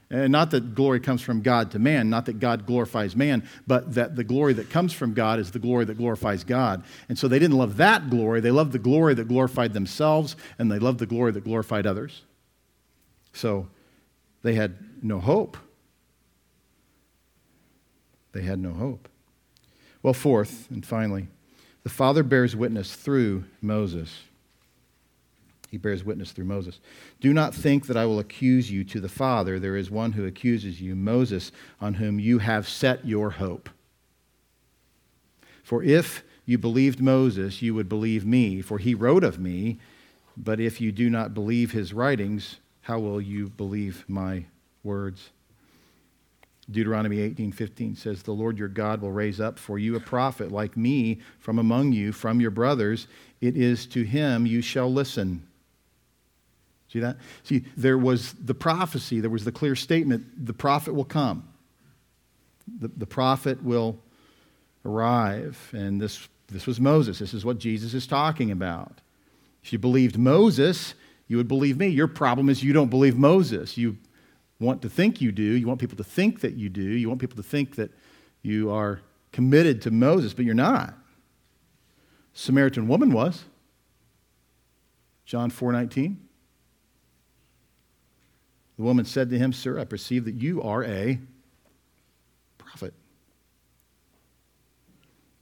And not that glory comes from God to man, not that God glorifies man, but that the glory that comes from God is the glory that glorifies God. And so they didn't love that glory. They loved the glory that glorified themselves, and they loved the glory that glorified others. So they had no hope they had no hope. Well, fourth and finally, the Father bears witness through Moses. He bears witness through Moses. Do not think that I will accuse you to the Father. There is one who accuses you, Moses, on whom you have set your hope. For if you believed Moses, you would believe me, for he wrote of me. But if you do not believe his writings, how will you believe my words? Deuteronomy 18:15 says, "The Lord your God will raise up for you a prophet like me from among you, from your brothers. It is to him you shall listen." See that? See, there was the prophecy, there was the clear statement the prophet will come. The, the prophet will arrive. And this, this was Moses. This is what Jesus is talking about. If you believed Moses, you would believe me. Your problem is you don't believe Moses. You want to think you do. You want people to think that you do. You want people to think that you are committed to Moses, but you're not. Samaritan woman was. John 4:19. The woman said to him, "Sir, I perceive that you are a prophet."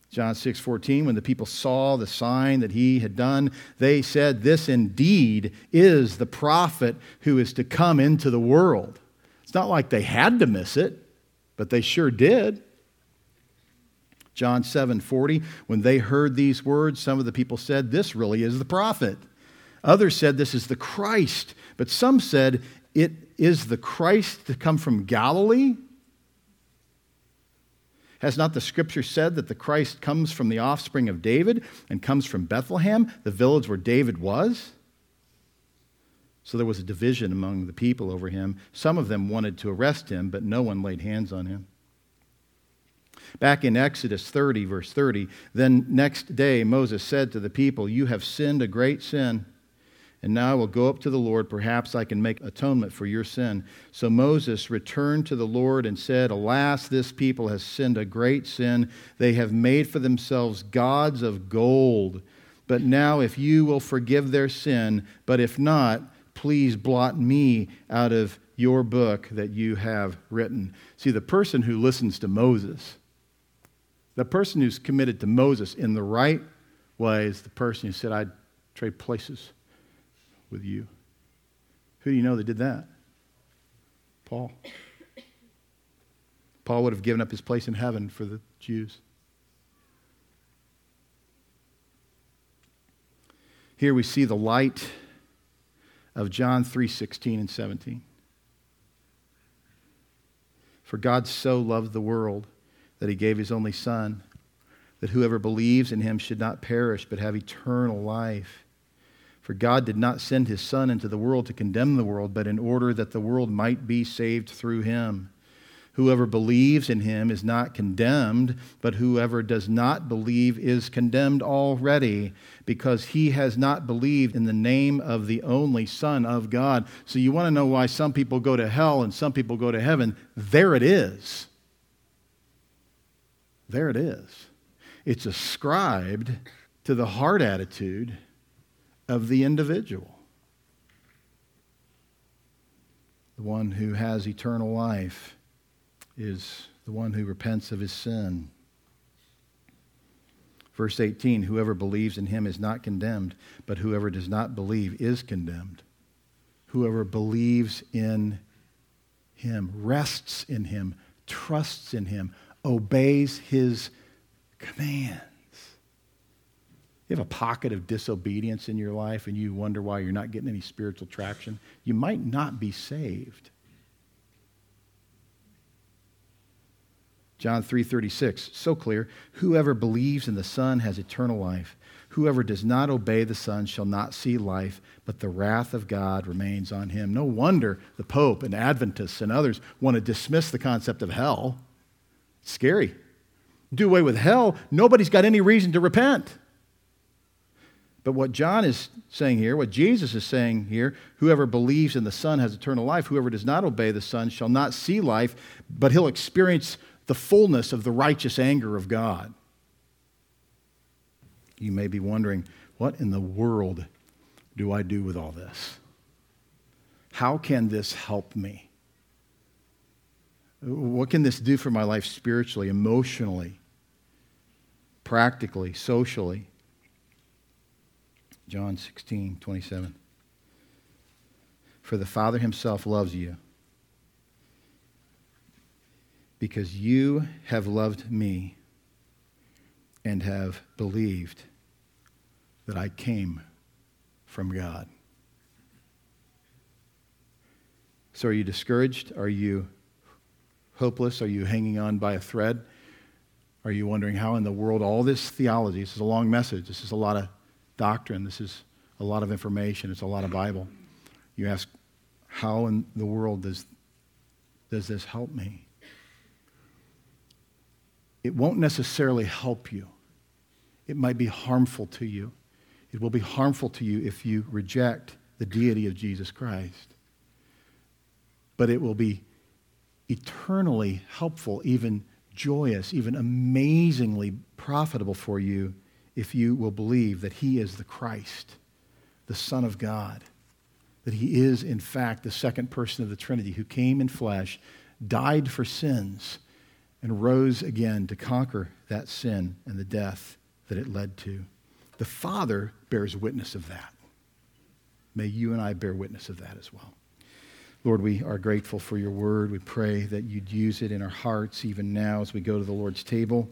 John 6:14 when the people saw the sign that he had done they said this indeed is the prophet who is to come into the world. It's not like they had to miss it, but they sure did. John 7:40 when they heard these words some of the people said this really is the prophet. Others said this is the Christ, but some said it is the Christ to come from Galilee. Has not the scripture said that the Christ comes from the offspring of David and comes from Bethlehem, the village where David was? So there was a division among the people over him. Some of them wanted to arrest him, but no one laid hands on him. Back in Exodus 30, verse 30, then next day Moses said to the people, You have sinned a great sin. And now I will go up to the Lord. Perhaps I can make atonement for your sin. So Moses returned to the Lord and said, Alas, this people has sinned a great sin. They have made for themselves gods of gold. But now, if you will forgive their sin, but if not, please blot me out of your book that you have written. See, the person who listens to Moses, the person who's committed to Moses in the right way is the person who said, I'd trade places with you. Who do you know that did that? Paul. Paul would have given up his place in heaven for the Jews. Here we see the light of John 3:16 and 17. For God so loved the world that he gave his only son that whoever believes in him should not perish but have eternal life. For God did not send his Son into the world to condemn the world, but in order that the world might be saved through him. Whoever believes in him is not condemned, but whoever does not believe is condemned already, because he has not believed in the name of the only Son of God. So you want to know why some people go to hell and some people go to heaven? There it is. There it is. It's ascribed to the heart attitude of the individual. The one who has eternal life is the one who repents of his sin. Verse 18 Whoever believes in him is not condemned, but whoever does not believe is condemned. Whoever believes in him, rests in him, trusts in him, obeys his command. You have a pocket of disobedience in your life and you wonder why you're not getting any spiritual traction. You might not be saved. John 3:36, so clear, whoever believes in the Son has eternal life. Whoever does not obey the Son shall not see life, but the wrath of God remains on him. No wonder the Pope and Adventists and others want to dismiss the concept of hell. It's scary. Do away with hell, nobody's got any reason to repent. But what John is saying here, what Jesus is saying here, whoever believes in the Son has eternal life. Whoever does not obey the Son shall not see life, but he'll experience the fullness of the righteous anger of God. You may be wondering, what in the world do I do with all this? How can this help me? What can this do for my life spiritually, emotionally, practically, socially? John 16, 27. For the Father himself loves you because you have loved me and have believed that I came from God. So, are you discouraged? Are you hopeless? Are you hanging on by a thread? Are you wondering how in the world all this theology, this is a long message, this is a lot of doctrine. This is a lot of information. It's a lot of Bible. You ask, how in the world does, does this help me? It won't necessarily help you. It might be harmful to you. It will be harmful to you if you reject the deity of Jesus Christ. But it will be eternally helpful, even joyous, even amazingly profitable for you if you will believe that he is the Christ, the Son of God, that he is, in fact, the second person of the Trinity who came in flesh, died for sins, and rose again to conquer that sin and the death that it led to. The Father bears witness of that. May you and I bear witness of that as well. Lord, we are grateful for your word. We pray that you'd use it in our hearts even now as we go to the Lord's table.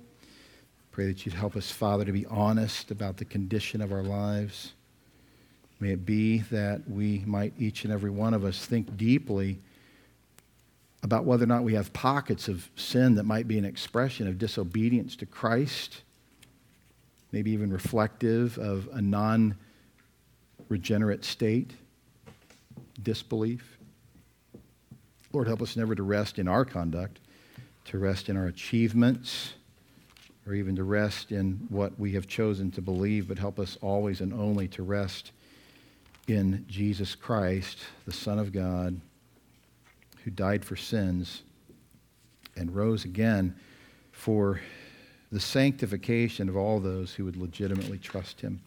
Pray that you'd help us, Father, to be honest about the condition of our lives. May it be that we might, each and every one of us, think deeply about whether or not we have pockets of sin that might be an expression of disobedience to Christ, maybe even reflective of a non regenerate state, disbelief. Lord, help us never to rest in our conduct, to rest in our achievements, or even to rest in what we have chosen to believe, but help us always and only to rest in Jesus Christ, the Son of God, who died for sins and rose again for the sanctification of all those who would legitimately trust him.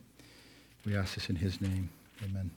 We ask this in his name. Amen.